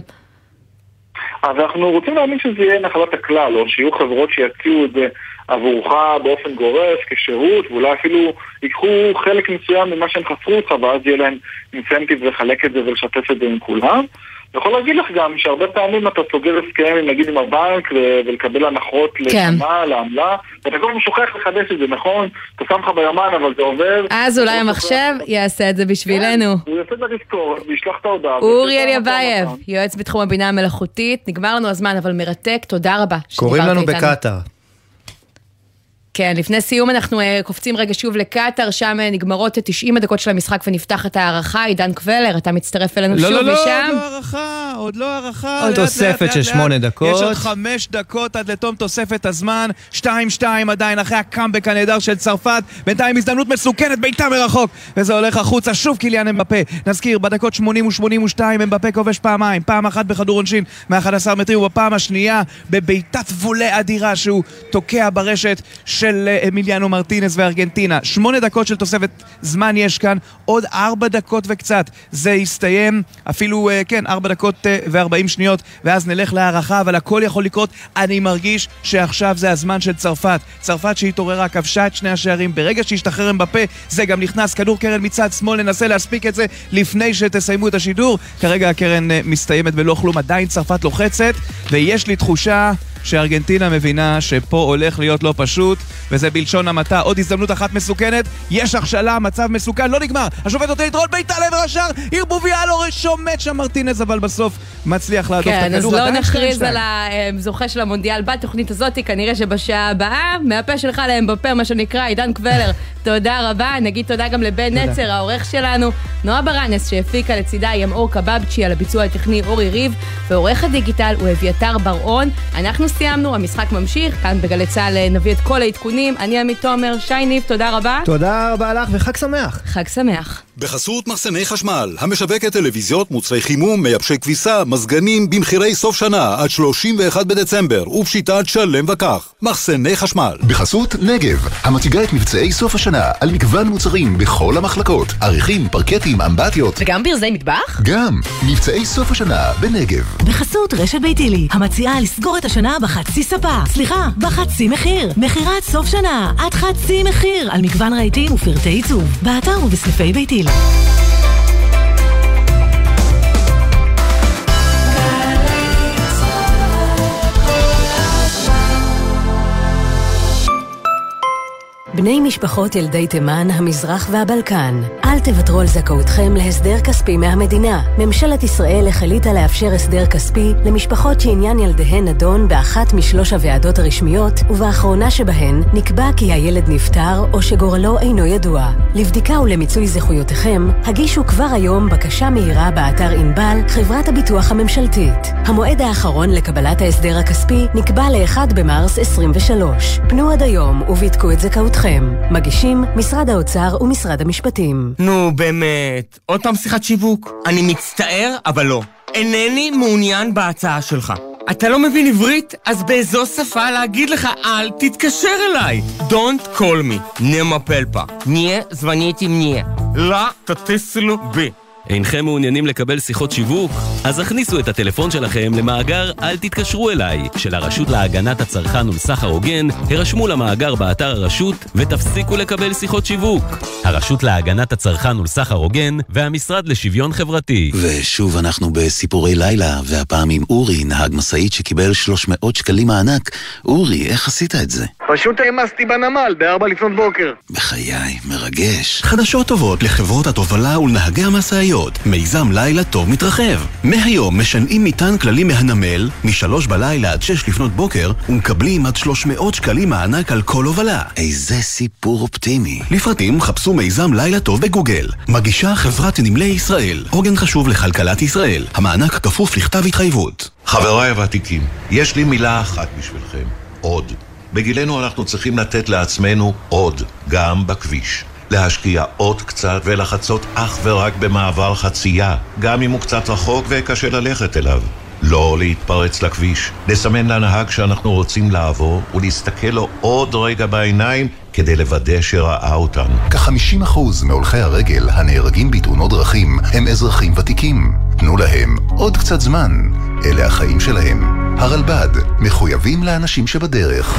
אז אנחנו רוצים להאמין שזה יהיה נחלת הכלל, או שיהיו חברות שיציעו את זה עבורך באופן גורף, כשירות, ואולי אפילו ייקחו חלק מסוים ממה שהם חסרו אותך, ואז יהיה להם אינסנטיב לחלק את זה ולשתף את זה עם כולם. אני יכול להגיד לך גם שהרבה פעמים אתה סוגר הסכם, נגיד עם הבנק, ולקבל הנחות כן. לשנה, לעמלה, ואתה כל הזמן שוכח לחדש את זה, נכון? אתה שם לך ביומן, אבל זה עובר. אז אולי המחשב יעשה את זה בשבילנו. כן, הוא יעשה את הריסקור, וישלח את ההודעה. אורי אליבייב, יועץ בתחום הבינה המלאכותית, נגמר לנו הזמן, אבל מרתק, תודה רבה. קוראים לנו בקטאר. כן, לפני סיום אנחנו אה, קופצים רגע שוב לקטאר, שם אה, נגמרות 90 הדקות של המשחק ונפתחת הארכה. עידן קוולר, אתה מצטרף אלינו לא, שוב לא, לא, משם. לא, לא, עוד לא הערכה, עוד לא הערכה. עוד תוספת של שמונה דקות. יש עוד חמש דקות עד לתום תוספת הזמן. 2-2 עדיין אחרי הקאמבק הנהדר של צרפת. בינתיים הזדמנות מסוכנת, בעיטה מרחוק. וזה הולך החוצה, שוב קיליאן אמבפה. נזכיר, בדקות 80 ו-82 אמבפה כובש פעמיים. פעם אחת בכדור עונשין מ-11 מטרים, ובפעם השנייה בבעיטת וולה אדירה שהוא תוקע ברשת. של אה, אמיליאנו מרטינס וארגנטינה. שמונה דקות של תוספת זמן יש כאן, עוד ארבע דקות וקצת. זה יסתיים, אפילו, אה, כן, ארבע דקות אה, וארבעים שניות, ואז נלך להערכה, אבל הכל יכול לקרות. אני מרגיש שעכשיו זה הזמן של צרפת. צרפת שהתעוררה, כבשה את שני השערים. ברגע שהשתחרר הם בפה, זה גם נכנס. כדור קרן מצד שמאל, ננסה להספיק את זה לפני שתסיימו את השידור. כרגע הקרן מסתיימת בלא כלום, עדיין צרפת לוחצת, ויש לי תחושה... שארגנטינה מבינה שפה הולך להיות לא פשוט, וזה בלשון המעטה. עוד הזדמנות אחת מסוכנת, יש הכשלה, מצב מסוכן, לא נגמר. השופט נותן יתרון בעיטה לעבר השאר, ערבוביה לא שומט שם מרטינז, אבל בסוף מצליח להדוף כן, את הכדור. כן, אז לא נכריז על הזוכה של המונדיאל בתוכנית הזאת, כנראה שבשעה הבאה, מהפה שלך להם בפה, מה שנקרא, עידן קבלר. [LAUGHS] תודה רבה, נגיד תודה גם לבן נצר, העורך שלנו, נועה ברנס, שהפיקה לצידה ימאור קבבצ'י על הביצוע הטכני אורי ריב, ועורך הדיגיטל הוא אביתר בר-און. אנחנו סיימנו, המשחק ממשיך, כאן בגלי צה"ל נביא את כל העדכונים. אני עמית תומר, שי ניב, תודה רבה. תודה רבה לך וחג שמח. חג שמח. בחסות מחסני חשמל, המשווקת טלוויזיות, מוצרי חימום, מייבשי כביסה, מזגנים, במחירי סוף שנה עד 31 בדצמבר, ופשיטת שלם וכך. מחסני חשמל. בחסות נגב, המציגה את מבצעי סוף השנה על מגוון מוצרים בכל המחלקות, עריכים, פרקטים, אמבטיות. וגם ברזי מטבח? גם. מבצעי סוף השנה בנגב. בחסות רשת ביתילי, המציעה לסגור את השנה בחצי ספה. סליחה, בחצי מחיר. מכירת סוף שנה, עד חצי מחיר, על מגוון רהיטים ופרטי עיצוב. באתר ובסניפי ביתילי. Vila. בני משפחות ילדי תימן, המזרח והבלקן, אל תוותרו על זכאותכם להסדר כספי מהמדינה. ממשלת ישראל החליטה לאפשר הסדר כספי למשפחות שעניין ילדיהן נדון באחת משלוש הוועדות הרשמיות, ובאחרונה שבהן נקבע כי הילד נפטר או שגורלו אינו ידוע. לבדיקה ולמיצוי זכויותיכם, הגישו כבר היום בקשה מהירה באתר ענבל, חברת הביטוח הממשלתית. המועד האחרון לקבלת ההסדר הכספי נקבע ל-1 במרס 23. פנו עד היום ובדקו את זכאותכם. מגישים משרד האוצר ומשרד המשפטים. נו, באמת. עוד פעם שיחת שיווק? אני מצטער, אבל לא. אינני מעוניין בהצעה שלך. אתה לא מבין עברית? אז באיזו שפה להגיד לך אל תתקשר אליי. Don't call me. נמה פלפה. נהיה זווניתי נהיה. לא תטיסלו בי. אינכם מעוניינים לקבל שיחות שיווק? אז הכניסו את הטלפון שלכם למאגר "אל תתקשרו אליי" של הרשות להגנת הצרכן ולסחר הוגן, הרשמו למאגר באתר הרשות ותפסיקו לקבל שיחות שיווק. הרשות להגנת הצרכן ולסחר הוגן והמשרד לשוויון חברתי. ושוב אנחנו בסיפורי לילה, והפעם עם אורי, נהג משאית שקיבל 300 שקלים מענק. אורי, איך עשית את זה? פשוט העמסתי בנמל בארבע לפנות בוקר. בחיי, מרגש. חדשות טובות לחברות התובלה ולנהגי המשאיות. מיזם לילה טוב מתרחב. מהיום משנעים מטען כללי מהנמל, משלוש בלילה עד שש לפנות בוקר, ומקבלים עד 300 שקלים מענק על כל הובלה. איזה סיפור אופטימי. לפרטים חפשו מיזם לילה טוב בגוגל. מגישה חברת נמלי ישראל. עוגן חשוב לכלכלת ישראל. המענק כפוף לכתב התחייבות. חבריי הוותיקים, יש לי מילה אחת בשבילכם. עוד. בגילנו אנחנו צריכים לתת לעצמנו עוד, גם בכביש. להשקיע עוד קצת ולחצות אך ורק במעבר חצייה, גם אם הוא קצת רחוק וקשה ללכת אליו. לא להתפרץ לכביש, לסמן לנהג שאנחנו רוצים לעבור ולהסתכל לו עוד רגע בעיניים כדי לוודא שראה אותנו. כ-50% מהולכי הרגל הנהרגים בתאונות דרכים הם אזרחים ותיקים. תנו להם עוד קצת זמן. אלה החיים שלהם. הרלב"ד, מחויבים לאנשים שבדרך.